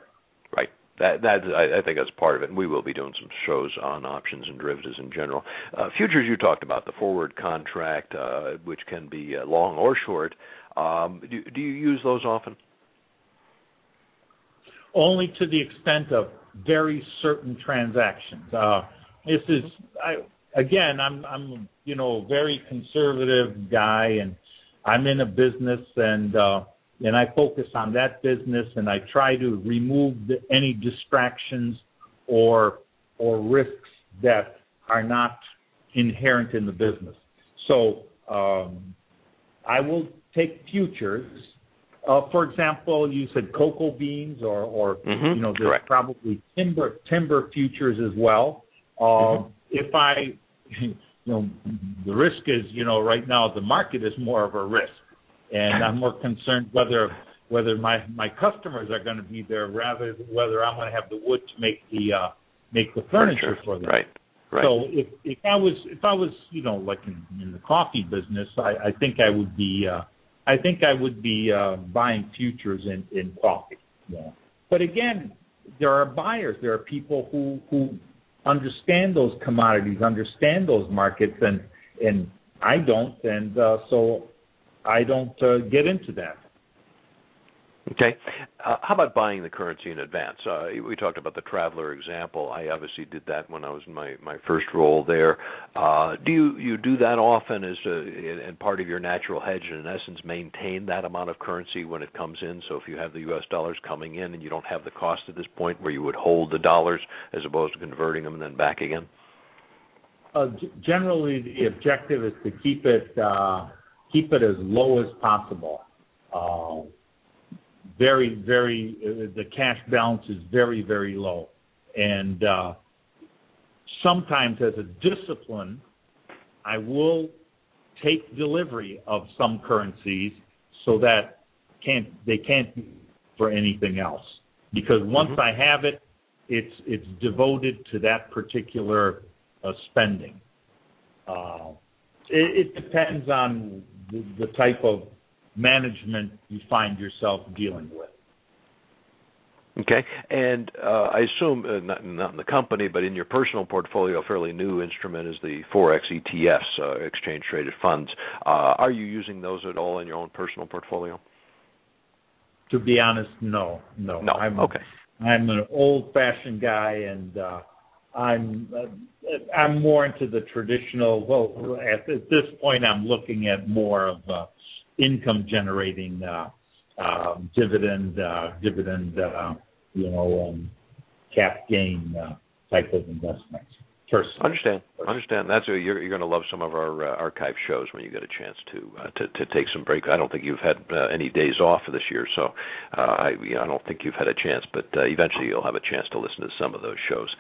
Right. That that I, I think that's part of it, and we will be doing some shows on options and derivatives in general. Uh, futures you talked about the forward contract, uh, which can be uh, long or short. Um, do, do you use those often? only to the extent of very certain transactions. Uh, this is, I, again, I'm, I'm, you know, a very conservative guy, and I'm in a business, and uh, and I focus on that business, and I try to remove the, any distractions or or risks that are not inherent in the business. So um, I will take futures. Uh, for example, you said cocoa beans, or, or Mhm, you know, there's correct. probably timber timber futures as well. Um, If I, you know, the risk is, you know, right now the market is more of a risk, and I'm more concerned whether whether my my customers are going to be there rather than whether I'm going to have the wood to make the uh, make the furniture for them. Right. Right. So if if I was if I was you know like in, in the coffee business, I, I think I would be uh, I think I would be uh, buying futures in in coffee. Yeah. But again, there are buyers. There are people who who understand those commodities, understand those markets, and and I don't, and uh, so I don't uh, get into that. Okay. Uh, how about buying the currency in advance? Uh, we talked about the traveler example. I obviously did that when I was in my, my first role there. Uh, do you, you do that often as a, and part of your natural hedge, and in essence, maintain that amount of currency when it comes in? So if you have the U.S. dollars coming in and you don't have the cost at this point where you would hold the dollars as opposed to converting them and then back again? Uh, g- generally, the objective is to keep it uh, keep it as low as possible. Uh, very, very, uh, the cash balance is very, very low, and uh, sometimes, as a discipline, I will take delivery of some currencies so that can't they can't be for anything else because once Mhm. I have it, it's it's devoted to that particular uh, spending. Uh, it, it depends on the, the type of management you find yourself dealing with. Okay, and uh, I assume uh, not, not in the company, but in your personal portfolio, a fairly new instrument is the forex ETFs, uh, exchange traded funds. Uh, are you using those at all in your own personal portfolio? To be honest, no, no. No. I'm, okay. I'm an old-fashioned guy, and uh, I'm uh, I'm more into the traditional. Well, at, at this point, I'm looking at more of uh, income-generating uh, uh, dividend uh, dividend uh, you know um, cap gain uh, type of investments. Personally. Understand. Understand. That's a, you're you're going to love some of our archive shows when you get a chance to to take some break. I don't think you've had any days off this year, so I don't think you've had a chance. But eventually you'll have a chance to listen to some of those shows.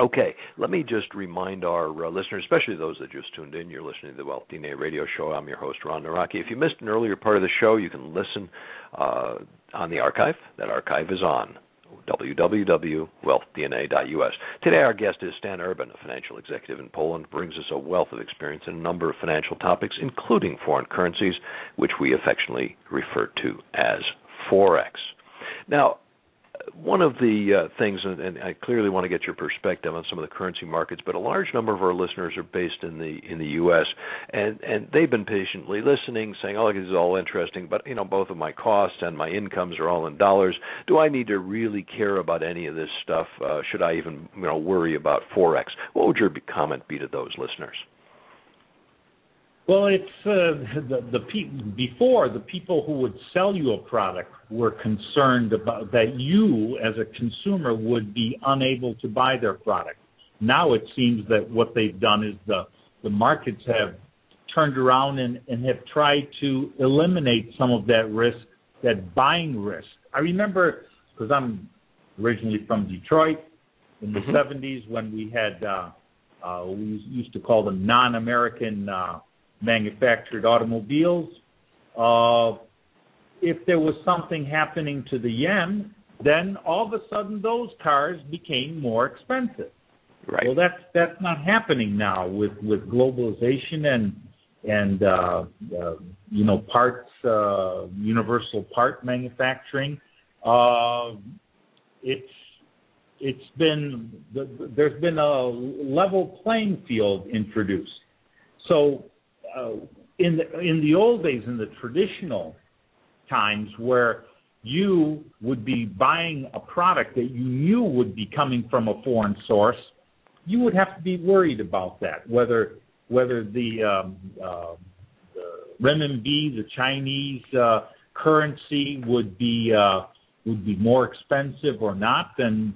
Okay, let me just remind our uh, listeners, especially those that just tuned in, you're listening to the Wealth DNA radio show. I'm your host, Ron Nawrocki. If you missed an earlier part of the show, you can listen uh, on the archive. That archive is on www.wealthdna.us. Today, our guest is Stan Urban, a financial executive in Poland, brings us a wealth of experience in a number of financial topics, including foreign currencies, which we affectionately refer to as Forex. Now, one of the uh, things, and, and, I clearly want to get your perspective on some of the currency markets, but a large number of our listeners are based in the in the U.S. and and they've been patiently listening, saying, "Oh, this is all interesting, but you know, both of my costs and my incomes are all in dollars. Do I need to really care about any of this stuff? Uh, should I even you know worry about forex?" What would your comment be to those listeners? Well, it's uh, the the pe- before the people who would sell you a product were concerned about that you as a consumer would be unable to buy their product. Now it seems that what they've done is the the markets have turned around and, and have tried to eliminate some of that risk, that buying risk. I remember because I'm originally from Detroit in the mm-hmm. 70s when we had uh, uh, we used to call them non-American. Uh, manufactured automobiles. Uh, if there was something happening to the yen, then all of a sudden those cars became more expensive. Right. Well, that's that's not happening now with with globalization and and uh, uh, you know parts uh, universal part manufacturing. Uh, it's it's been there's been a level playing field introduced. So uh, in the in the old days, in the traditional times, where you would be buying a product that you knew would be coming from a foreign source, you would have to be worried about that, whether whether the, um, uh, the renminbi, the Chinese uh, currency, would be uh, would be more expensive or not, and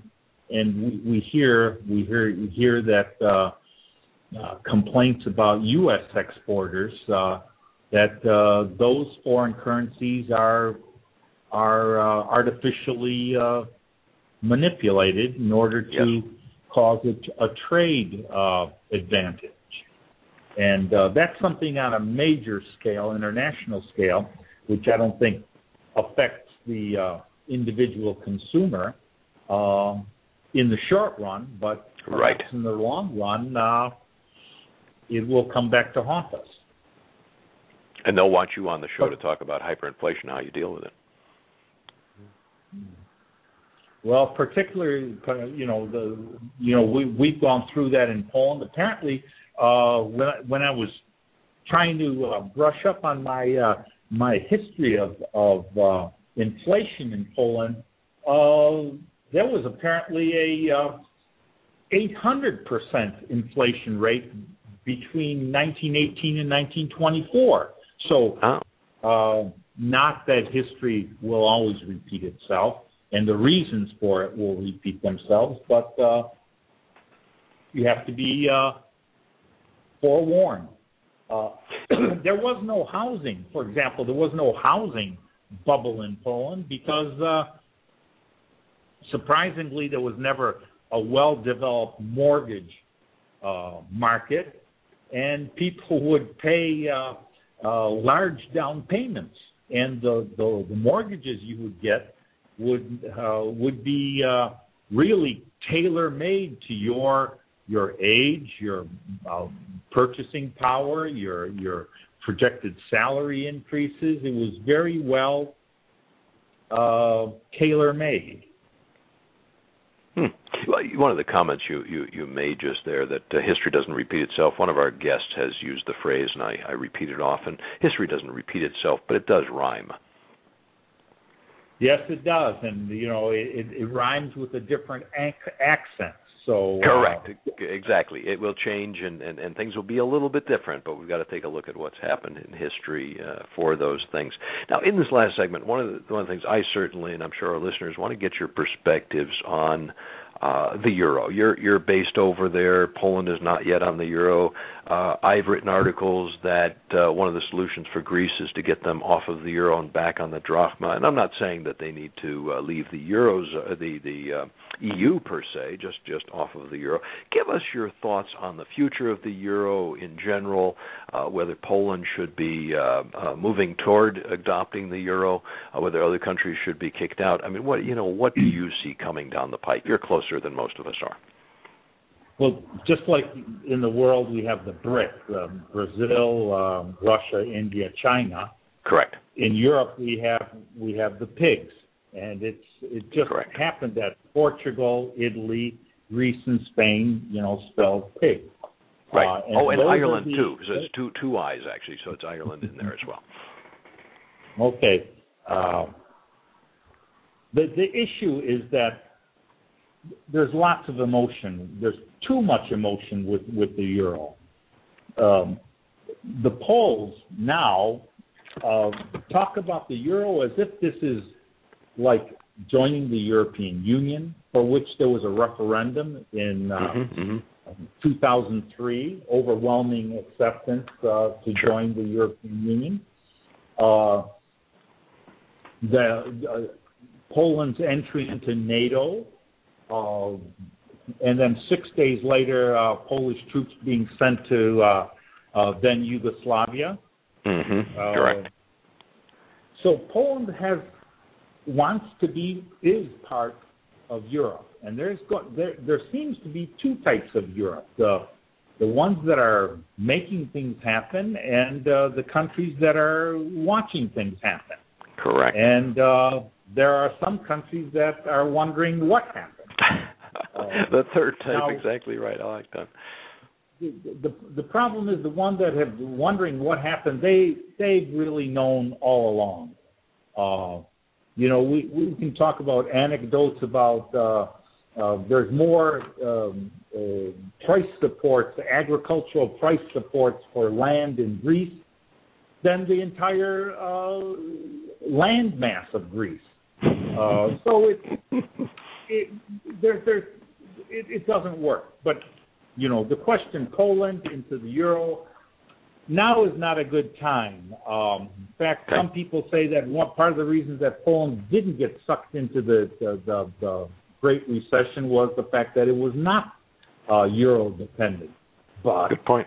and we, we hear we hear we hear that uh, uh, complaints about U.S. exporters uh, that uh, those foreign currencies are are uh, artificially uh, manipulated in order to yep. cause a, a trade advantage, and that's something on a major scale, international scale, which I don't think affects the individual consumer in the short run, but right. in the long run, uh, it will come back to haunt us. And they'll want you on the show to talk about hyperinflation, how you deal with it. Well, particularly, you know, the you know we we've gone through that in Poland. Apparently, uh, when I, when I was trying to uh, brush up on my uh, my history of of uh, inflation in Poland, uh, there was apparently a uh, 800% inflation rate between 1918 and 1924. So, oh. uh, not that history will always repeat itself, and the reasons for it will repeat themselves, but uh, you have to be uh, forewarned. Uh, there was no housing, for example, there was no housing bubble in Poland because uh, surprisingly there was never a well-developed mortgage uh, market and people would pay uh, uh, large down payments, and the, the, the mortgages you would get would uh, would be uh, really tailor made to your your age, your uh, purchasing power, your your projected salary increases. It was very well uh, tailor made. Hmm. Well, one of the comments you, you, you made just there that uh, history doesn't repeat itself. One of our guests has used the phrase, and I, I repeat it often. History doesn't repeat itself, but it does rhyme. Yes, it does, and you know it, it rhymes with a different ac- accent. So correct, uh, exactly. It will change, and, and and things will be a little bit different. But we've got to take a look at what's happened in history uh, for those things. Now, in this last segment, one of the one of the things I certainly, and I'm sure our listeners, want to get your perspectives on uh, the euro. You're you're based over there. Poland is not yet on the euro. Uh, I've written articles that uh, one of the solutions for Greece is to get them off of the euro and back on the drachma. And I'm not saying that they need to uh, leave the euros, uh, the the uh, EU per se, just just off of the euro. Give us your thoughts on the future of the euro in general, uh, whether Poland should be uh, uh, moving toward adopting the euro, uh, whether other countries should be kicked out. I mean, what you know, what do you see coming down the pipe? You're closer than most of us are. Well, just like in the world, we have the BRIC: um, Brazil, um, Russia, India, China. Correct. In Europe, we have we have the pigs, and it's it just Correct. happened that Portugal, Italy, Greece, and Spain, you know, spelled pig. Right. Uh, and oh, and Ireland the- too. So it's two two eyes actually. So it's Ireland in there as well. Okay. Uh, the the issue is that there's lots of emotion. There's too much emotion with with the euro. Um, the Poles now uh, talk about the euro as if this is like joining the European Union, for which there was a referendum in uh, hmm 2003, overwhelming acceptance uh, to Sure. join the European Union. Uh, the uh, Poland's entry into NATO, and then six days later, uh, Polish troops being sent to uh, uh, then Yugoslavia. hmm Uh, Correct. So Poland has wants to be is part of Europe, and there's go, there there seems to be two types of Europe: the the ones that are making things happen, and uh, the countries that are watching things happen. Correct. And uh, there are some countries that are wondering what happened. the third type, now- exactly right. I like that. the, the the problem is the ones that have been wondering what happened. They they've really known all along. Uh, you know, we we can talk about anecdotes about uh, uh, there's more um, uh, price supports, agricultural price supports for land in Greece than the entire uh, land mass of Greece. Uh, so it it there there's it, it doesn't work. But you know, the question Poland into the euro now is not a good time. Um, in fact, Okay. some people say that one part of the reasons that Poland didn't get sucked into the the, the, the Great Recession was the fact that it was not uh, euro dependent. But Good point.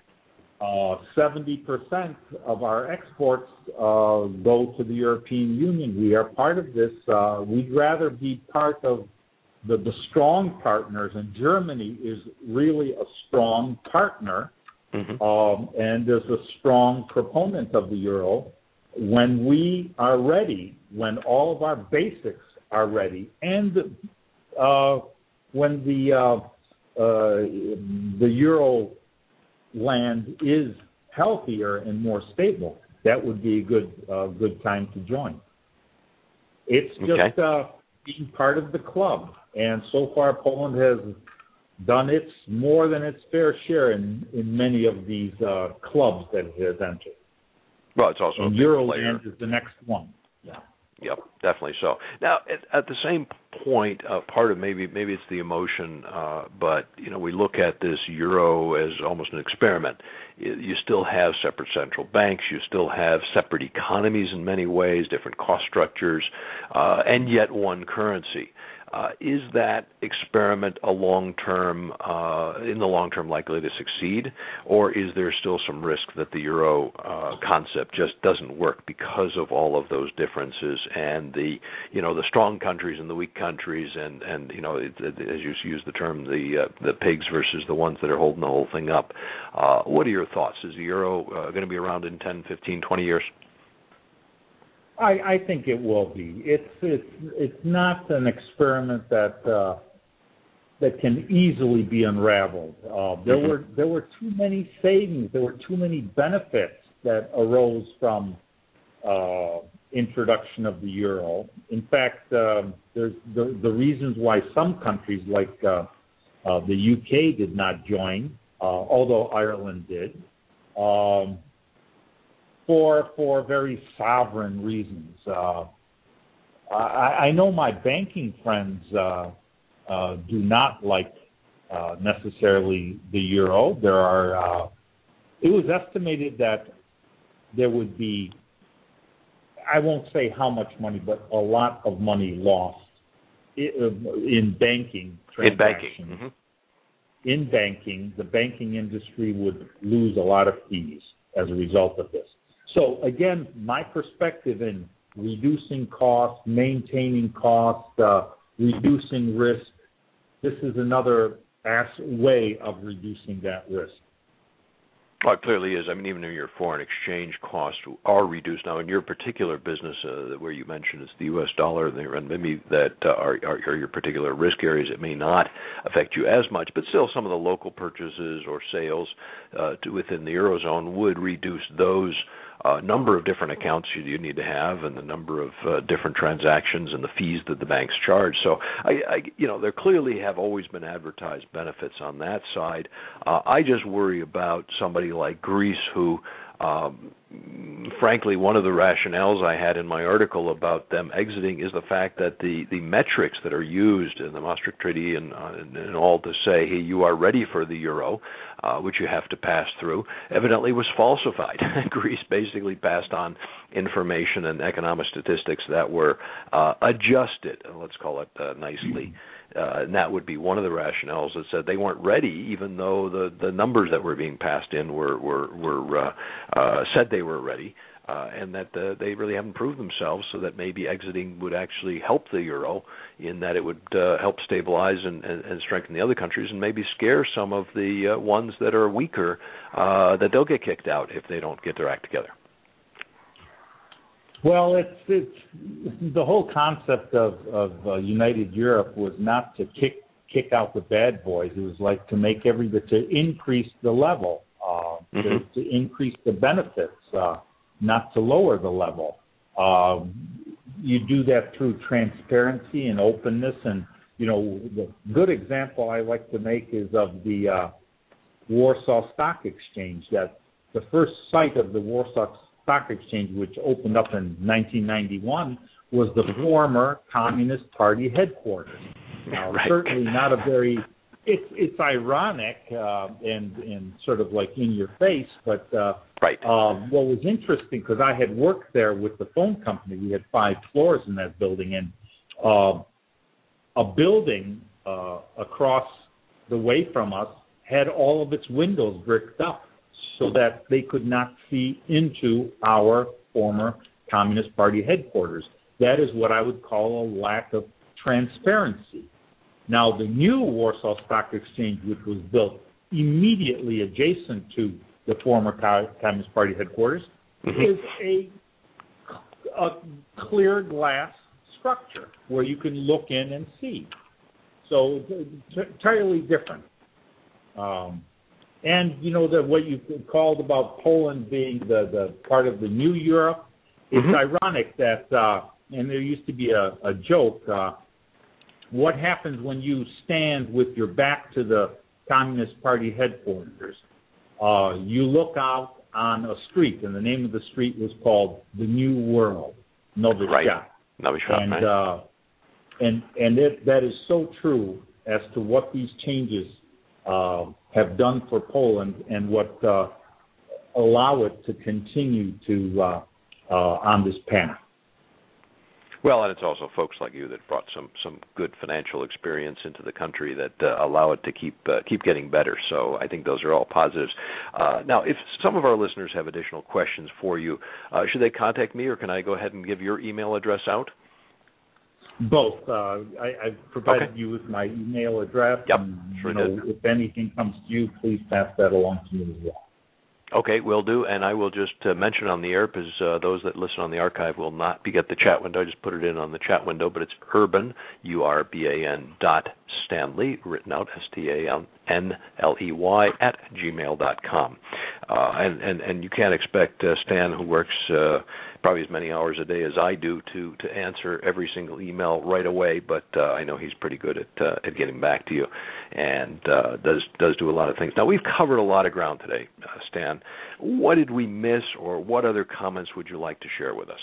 uh, 70% of our exports uh, go to the European Union. We are part of this. Uh, we'd rather be part of the, the strong partners, and Germany is really a strong partner hmm um, and is a strong proponent of the euro. When we are ready, when all of our basics are ready, and uh, when the uh, uh, the euro land is healthier and more stable, that would be a good uh, good time to join. It's just Okay. uh, being part of the club, and so far Poland has done its more than its fair share in in many of these uh, clubs that it has entered. Well, it's also And big player. Is the next one. Yeah. Yep, definitely so. Now, at, at the same point, uh, part of maybe maybe it's the emotion, uh, but you know we look at this euro as almost an experiment. You, still have separate central banks, you still have separate economies in many ways, different cost structures, uh, and yet one currency. Uh, is that experiment a long term, uh, in the long term, likely to succeed, or is there still some risk that the euro uh, concept just doesn't work because of all of those differences and the, you know, the strong countries and the weak countries, and and you know, it, it, as you use the term, the uh, the pigs versus the ones that are holding the whole thing up. Uh, what are your thoughts? Is the euro uh, going to be around in 10, 15, 20 years? I, I think it will be. It's it's it's not an experiment that uh, that can easily be unraveled. Uh, there Mhm. were there were too many savings. There were too many benefits that arose from uh, introduction of the euro. In fact, um, there's the the reasons why some countries like uh, uh, the UK did not join, uh, although Ireland did. Um, for for very sovereign reasons. Uh, I, I know my banking friends uh, uh, do not like uh, necessarily the euro. There are. Uh, it was estimated that there would be. I won't say how much money, but a lot of money lost in banking transactions. In banking. Mm-hmm. In banking, the banking industry would lose a lot of fees as a result of this. So again, my perspective in reducing costs, maintaining costs, uh, reducing risk, this is another way of reducing that risk. Well, it clearly is. I mean, even your foreign exchange costs are reduced now in your particular business, uh, where you mentioned it's the U.S. dollar and renminbi that uh, are, are, are your particular risk areas, it may not affect you as much. But still, some of the local purchases or sales uh, to within the eurozone would reduce those uh, number of different accounts you, you need to have and the number of uh, different transactions and the fees that the banks charge. So I, I you know, there clearly have always been advertised benefits on that side. Uh, I just worry about somebody like Greece who um, frankly, one of the rationales I had in my article about them exiting is the fact that the, the metrics that are used in the Maastricht Treaty and, uh, and all to say, hey, you are ready for the euro, uh, which you have to pass through, evidently was falsified. Greece basically passed on information and economic statistics that were uh, adjusted, let's call it uh, nicely. Uh, and that would be one of the rationales that said they weren't ready, even though the the numbers that were being passed in were were were uh, uh, said they were ready, uh, and that uh, they really haven't proved themselves. So that maybe exiting would actually help the euro in that it would uh, help stabilize and, and, and strengthen the other countries, and maybe scare some of the uh, ones that are weaker uh, that they'll get kicked out if they don't get their act together. Well, it's it's the whole concept of of uh, United Europe was not to kick kick out the bad boys. It was like to make every to increase the level, uh, mm-hmm. to, to increase the benefits, uh, not to lower the level. Uh, you do that through transparency and openness, and you know the good example I like to make is of the uh, Warsaw Stock Exchange. That the first site of the Warsaw Stock Exchange, which opened up in 1991, was the former Communist Party headquarters. Now, right. certainly not a very it's it's ironic uh, and and sort of like in your face, but uh, right. Um, what was interesting because I had worked there with the phone company. We had five floors in that building, and uh, a building uh, across the way from us had all of its windows bricked up so that they could not see into our former Communist Party headquarters. That is what I would call a lack of transparency. Now, the new Warsaw Stock Exchange, which was built immediately adjacent to the former Communist Party headquarters, mm-hmm. is a, a clear glass structure where you can look in and see. So it's entirely different. Um, and you know that what you called about Poland being the the part of the new Europe. It's mm-hmm. ironic that, uh, and there used to be a, a joke. Uh, what happens when you stand with your back to the Communist Party headquarters? Uh, you look out on a street, and the name of the street was called the New World, Nowy right. Nowy and right. uh, and and it, that is so true as to what these changes uh, have done for Poland and what uh, allow it to continue to uh, uh, on this path. Well, and it's also folks like you that brought some some good financial experience into the country that uh, allow it to keep uh, keep getting better. So I think those are all positives. Uh, now, if some of our listeners have additional questions for you, should they contact me, or can I go ahead and give your email address out? Both. Uh, I, I've provided you with my email address. Yep, sure did. If anything comes to you, please pass that along to me as well. Okay, will do, and I will just uh, mention on the air because uh, those that listen on the archive will not be at the chat window. I just put it in on the chat window, but it's urban, U R B A N dot Stanley, written out S T A N L E Y at gmail dot com, uh, and and and you can't expect uh, Stan, who works. Uh, probably as many hours a day as I do to to answer every single email right away. But uh, I know he's pretty good at uh, at getting back to you, and uh, does does do a lot of things. Now we've covered a lot of ground today, uh, Stan. What did we miss, or what other comments would you like to share with us?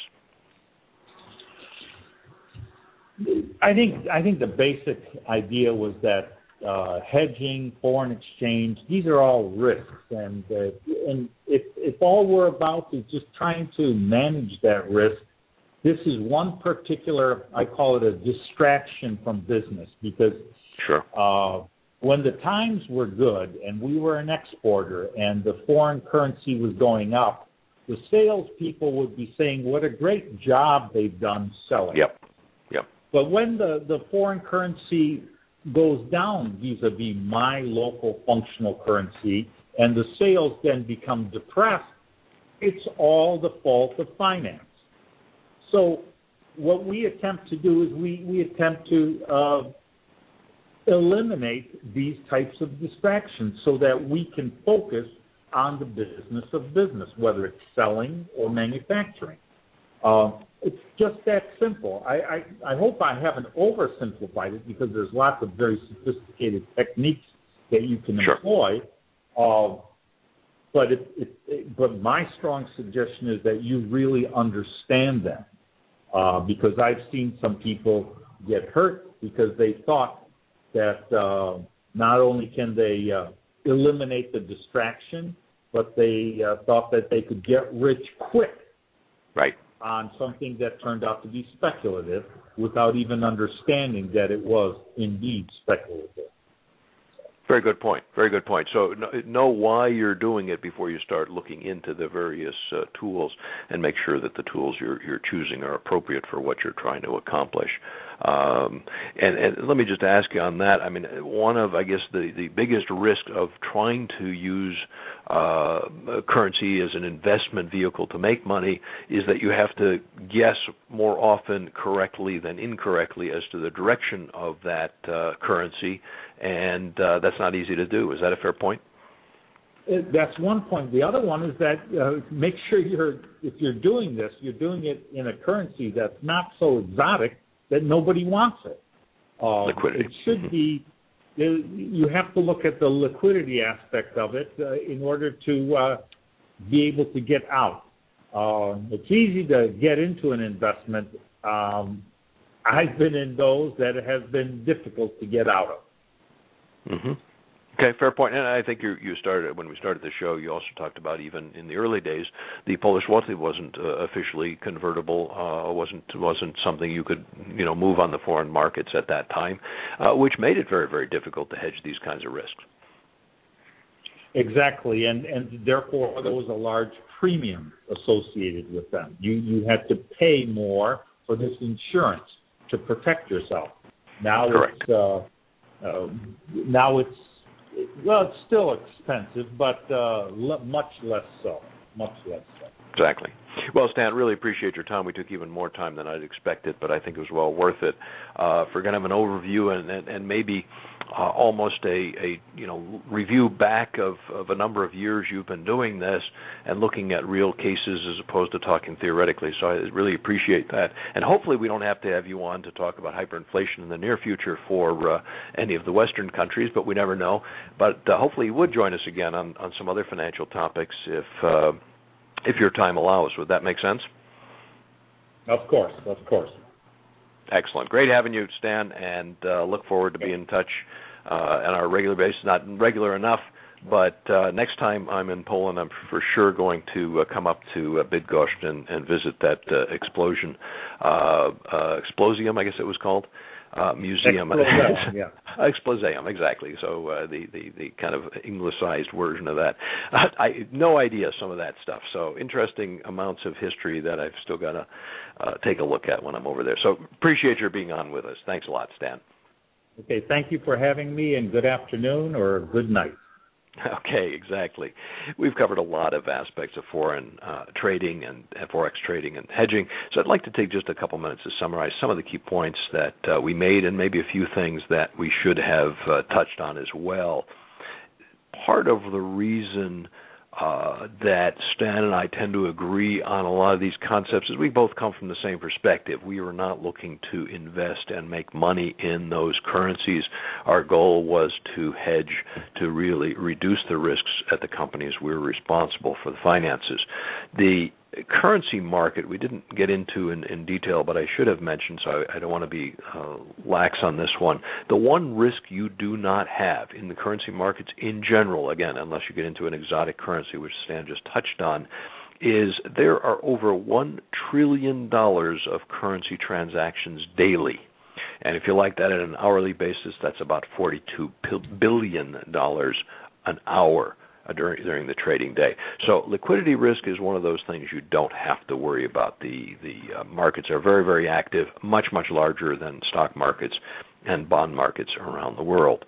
I think I think the basic idea was that uh, hedging, foreign exchange, these are all risks, and uh, and if if all we're about is just trying to manage that risk, this is one particular I call it a distraction from business because sure. Uh, when the times were good and we were an exporter and the foreign currency was going up, the salespeople would be saying what a great job they've done selling. Yep. Yep. But when the, the foreign currency goes down vis-a-vis my local functional currency and the sales then become depressed, it's all the fault of finance. So what we attempt to do is we, we attempt to uh, eliminate these types of distractions so that we can focus on the business of business, whether it's selling or manufacturing. Uh, it's just that simple. I, I, I hope I haven't oversimplified it because there's lots of very sophisticated techniques that you can sure. employ. Uh, but it, it, it, but my strong suggestion is that you really understand them, uh, because I've seen some people get hurt because they thought that uh, not only can they uh, eliminate the distraction, but they uh, thought that they could get rich quick. Right. On something that turned out to be speculative without even understanding that it was indeed speculative. Very good point. Very good point. So know why you're doing it before you start looking into the various uh, tools, and make sure that the tools you're, you're choosing are appropriate for what you're trying to accomplish. Um, and, and, let me just ask you on that. I mean, one of I guess the the biggest risk of trying to use uh, currency as an investment vehicle to make money is that you have to guess more often correctly than incorrectly as to the direction of that uh, currency, and uh, that's not easy to do. Is that a fair point? Uh, that's one point. The other one is that uh, make sure you're if you're doing this, you're doing it in a currency that's not so exotic that nobody wants it. Uh, liquidity. It should be. You have to look at the liquidity aspect of it uh, in order to uh, be able to get out. Uh, it's easy to get into an investment. Um, I've been in those that have been difficult to get out of. Mm-hmm. Okay, fair point. And I think you you started when we started the show. You also talked about even in the early days, the Polish zloty wasn't uh, officially convertible. Uh, wasn't wasn't something you could you know move on the foreign markets at that time, uh, which made it very very difficult to hedge these kinds of risks. Exactly, and and therefore there was a large premium associated with them. You you had to pay more for this insurance to protect yourself. Now Correct. it's uh, uh, now it's well, it's still expensive, but uh, le- much less so. Much less so. Exactly. Well, Stan, really appreciate your time. We took even more time than I'd expected, but I think it was well worth it. Uh, for kind of an overview and, and, and maybe uh, almost a, a you know review back of, of a number of years you've been doing this and looking at real cases as opposed to talking theoretically. So I really appreciate that. And hopefully we don't have to have you on to talk about hyperinflation in the near future for uh, any of the Western countries, but we never know. But uh, hopefully you would join us again on, on some other financial topics if uh, if your time allows. Would that make sense? Of course, of course. Excellent. Great having you, Stan, and uh, look forward to being in touch uh, on our regular basis. Not regular enough, but uh, next time I'm in Poland, I'm for sure going to uh, come up to uh, Bydgoszcz and, and visit that uh, explosion, uh, uh, explosium, I guess it was called uh, museum. Exploseum, yeah. Exactly. So uh, the, the the kind of anglicized version of that. I, I no idea some of that stuff. So interesting amounts of history that I've still got to uh, take a look at when I'm over there. So appreciate your being on with us. Thanks a lot, Stan. Okay, thank you for having me, and good afternoon or good night. Okay, exactly. We've covered a lot of aspects of foreign uh, trading and, and, forex trading and hedging. So I'd like to take just a couple minutes to summarize some of the key points that uh, we made, and maybe a few things that we should have uh, touched on as well. Part of the reason uh, that Stan and I tend to agree on a lot of these concepts is we both come from the same perspective. We were not looking to invest and make money in those currencies. Our goal was to hedge to really reduce the risks at the companies we were responsible for the finances. The currency market we didn't get into in, in detail, but I should have mentioned, so I, I don't want to be uh, lax on this one. The one risk you do not have in the currency markets in general, again, unless you get into an exotic currency, which Stan just touched on, is there are over $1 trillion of currency transactions daily. And if you like that at an hourly basis, that's about $42 billion an hour during during the trading day. So liquidity risk is one of those things you don't have to worry about. The the uh, markets are very very active, much much larger than stock markets and bond markets around the world.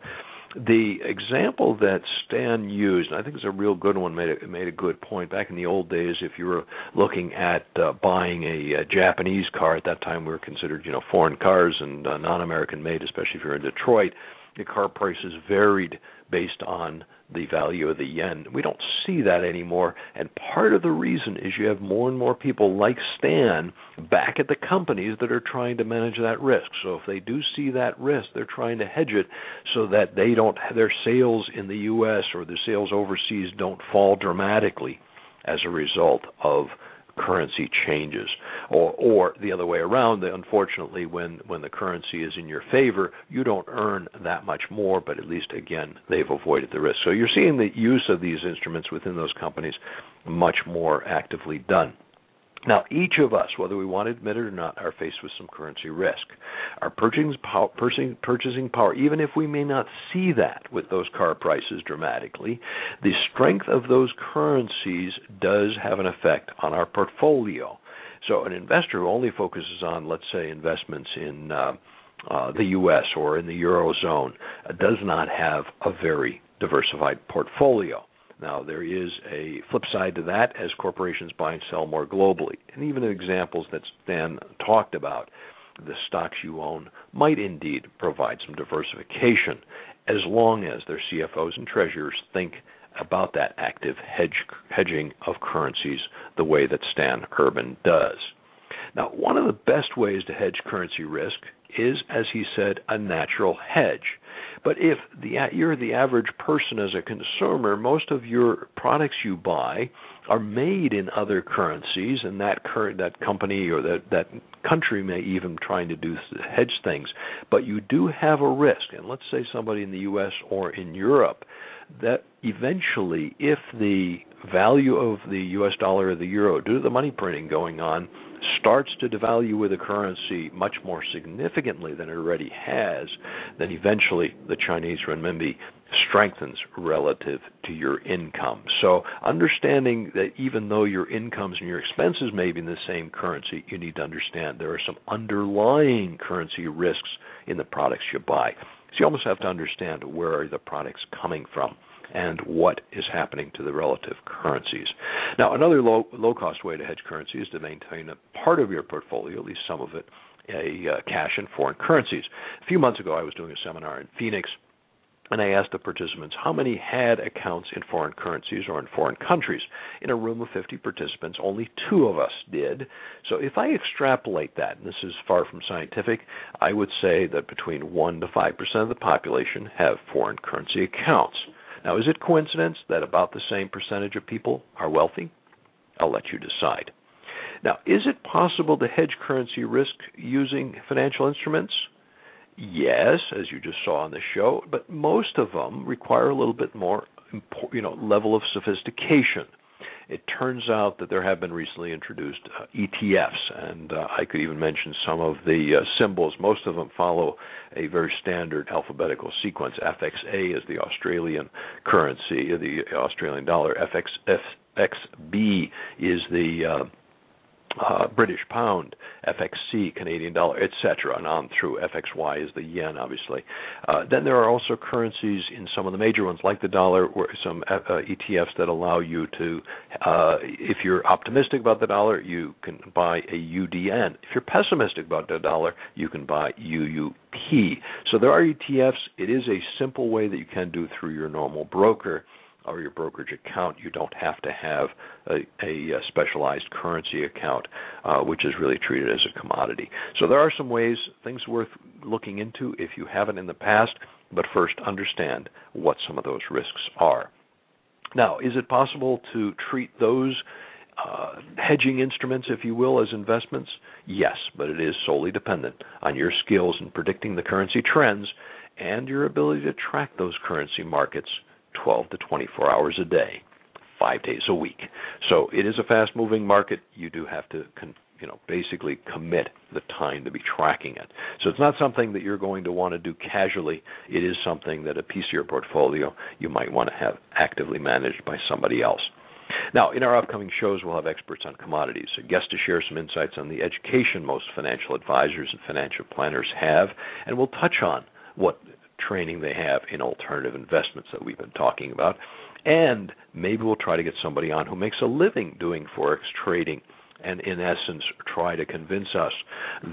The example that Stan used, I think it's a real good one, made a, made a good point. Back in the old days, if you were looking at uh, buying a, a Japanese car, at that time we were considered, you know, foreign cars and uh, non-American made, especially if you're in Detroit. The car prices varied based on the value of the yen. We don't see that anymore, and part of the reason is you have more and more people like Stan back at the companies that are trying to manage that risk. So if they do see that risk, they're trying to hedge it so that they don't their sales in the US or their sales overseas don't fall dramatically as a result of currency changes. Or or the other way around unfortunately when when the currency is in your favor you don't earn that much more but at least again they've avoided the risk. So you're seeing the use of these instruments within those companies much more actively done now, each of us, whether we want to admit it or not, are faced with some currency risk. Our purchasing power, purchasing power, even if we may not see that with those car prices dramatically, the strength of those currencies does have an effect on our portfolio. So, an investor who only focuses on, let's say, investments in uh, uh, the U.S. or in the eurozone uh, does not have a very diversified portfolio. Now, there is a flip side to that as corporations buy and sell more globally. And even examples that Stan talked about, the stocks you own might indeed provide some diversification as long as their CFOs and treasurers think about that active hedge, hedging of currencies the way that Stan Urban does. Now, one of the best ways to hedge currency risk is, as he said, a natural hedge. But if the, you're the average person as a consumer, most of your products you buy are made in other currencies, and that current that company or that that country may even trying to do hedge things. But you do have a risk, and let's say somebody in the U.S. or in Europe that eventually, if the value of the U.S. dollar or the euro, due to the money printing going on, starts to devalue with a currency much more significantly than it already has, then eventually the Chinese renminbi strengthens relative to your income. So, understanding that even though your incomes and your expenses may be in the same currency, you need to understand there are some underlying currency risks in the products you buy. So, you almost have to understand where are the products coming from and what is happening to the relative currencies. Now, another low low cost way to hedge currency is to maintain a part of your portfolio, at least some of it, a uh, cash in foreign currencies. A few months ago, I was doing a seminar in Phoenix. And I asked the participants how many had accounts in foreign currencies or in foreign countries. In a room of 50 participants, only two of us did. So if I extrapolate that, and this is far from scientific, I would say that between 1 to 5% of the population have foreign currency accounts. Now, is it coincidence that about the same percentage of people are wealthy? I'll let you decide. Now, is it possible to hedge currency risk using financial instruments? Yes, as you just saw on the show, but most of them require a little bit more, you know, level of sophistication it turns out that there have been recently introduced uh, ETFs, and uh, I could even mention some of the uh, symbols. Most of them follow a very standard alphabetical sequence. FXA is the Australian currency, the Australian dollar. FX, FXB is the uh, British pound, FXC, Canadian dollar, etc., and on through. FXY is the yen, obviously. Uh, then there are also currencies in some of the major ones, like the dollar, or some uh, uh ETFs that allow you to, uh, if you're optimistic about the dollar, you can buy a UDN. If you're pessimistic about the dollar, you can buy UUP. So there are ETFs. It is a simple way that you can do through your normal broker or your brokerage account. You don't have to have a, a, specialized currency account, uh, which is really treated as a commodity. So there are some ways, things worth looking into if you haven't in the past, but first understand what some of those risks are. Now, is it possible to treat those uh, hedging instruments, if you will, as investments? Yes, but it is solely dependent on your skills in predicting the currency trends and your ability to track those currency markets 12 to 24 hours a day, five days a week. So it is a fast moving market. You do have to con- you know basically commit the time to be tracking it. So it's not something that you're going to want to do casually. It is something that a piece of your portfolio you might want to have actively managed by somebody else. Now, in our upcoming shows, we'll have experts on commodities, a guest to share some insights on the education most financial advisors and financial planners have, and we'll touch on what training they have in alternative investments that we've been talking about. And maybe we'll try to get somebody on who makes a living doing Forex trading and, in essence, try to convince us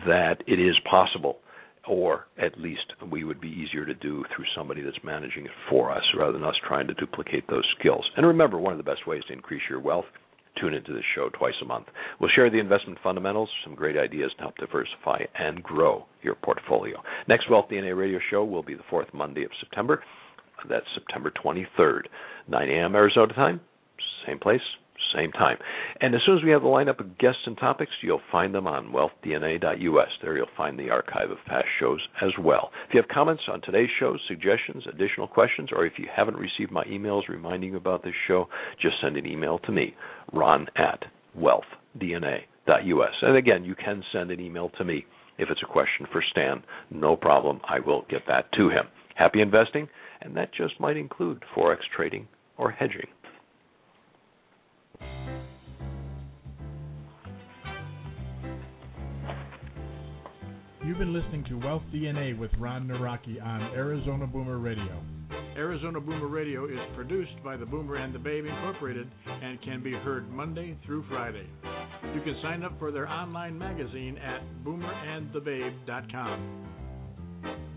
that it is possible or at least we would be easier to do through somebody that's managing it for us rather than us trying to duplicate those skills. And remember, one of the best ways to increase your wealth tune into this show twice a month. We'll share the investment fundamentals, some great ideas to help diversify and grow your portfolio. Next Wealth DNA radio show will be the fourth Monday of September. That's September 23rd, 9 a.m. Arizona time, same place, same time. And as soon as we have the lineup of guests and topics, you'll find them on wealthdna.us. There you'll find the archive of past shows as well. If you have comments on today's show, suggestions, additional questions, or if you haven't received my emails reminding you about this show, just send an email to me, ron at wealthdna.us. And again, you can send an email to me if it's a question for Stan. No problem. I will get that to him. Happy investing, and that just might include Forex trading or hedging. You've been listening to Wealth DNA with Ron Nawrocki on Arizona Boomer Radio. Arizona Boomer Radio is produced by the Boomer and the Babe Incorporated and can be heard Monday through Friday. You can sign up for their online magazine at boomerandthebabe.com.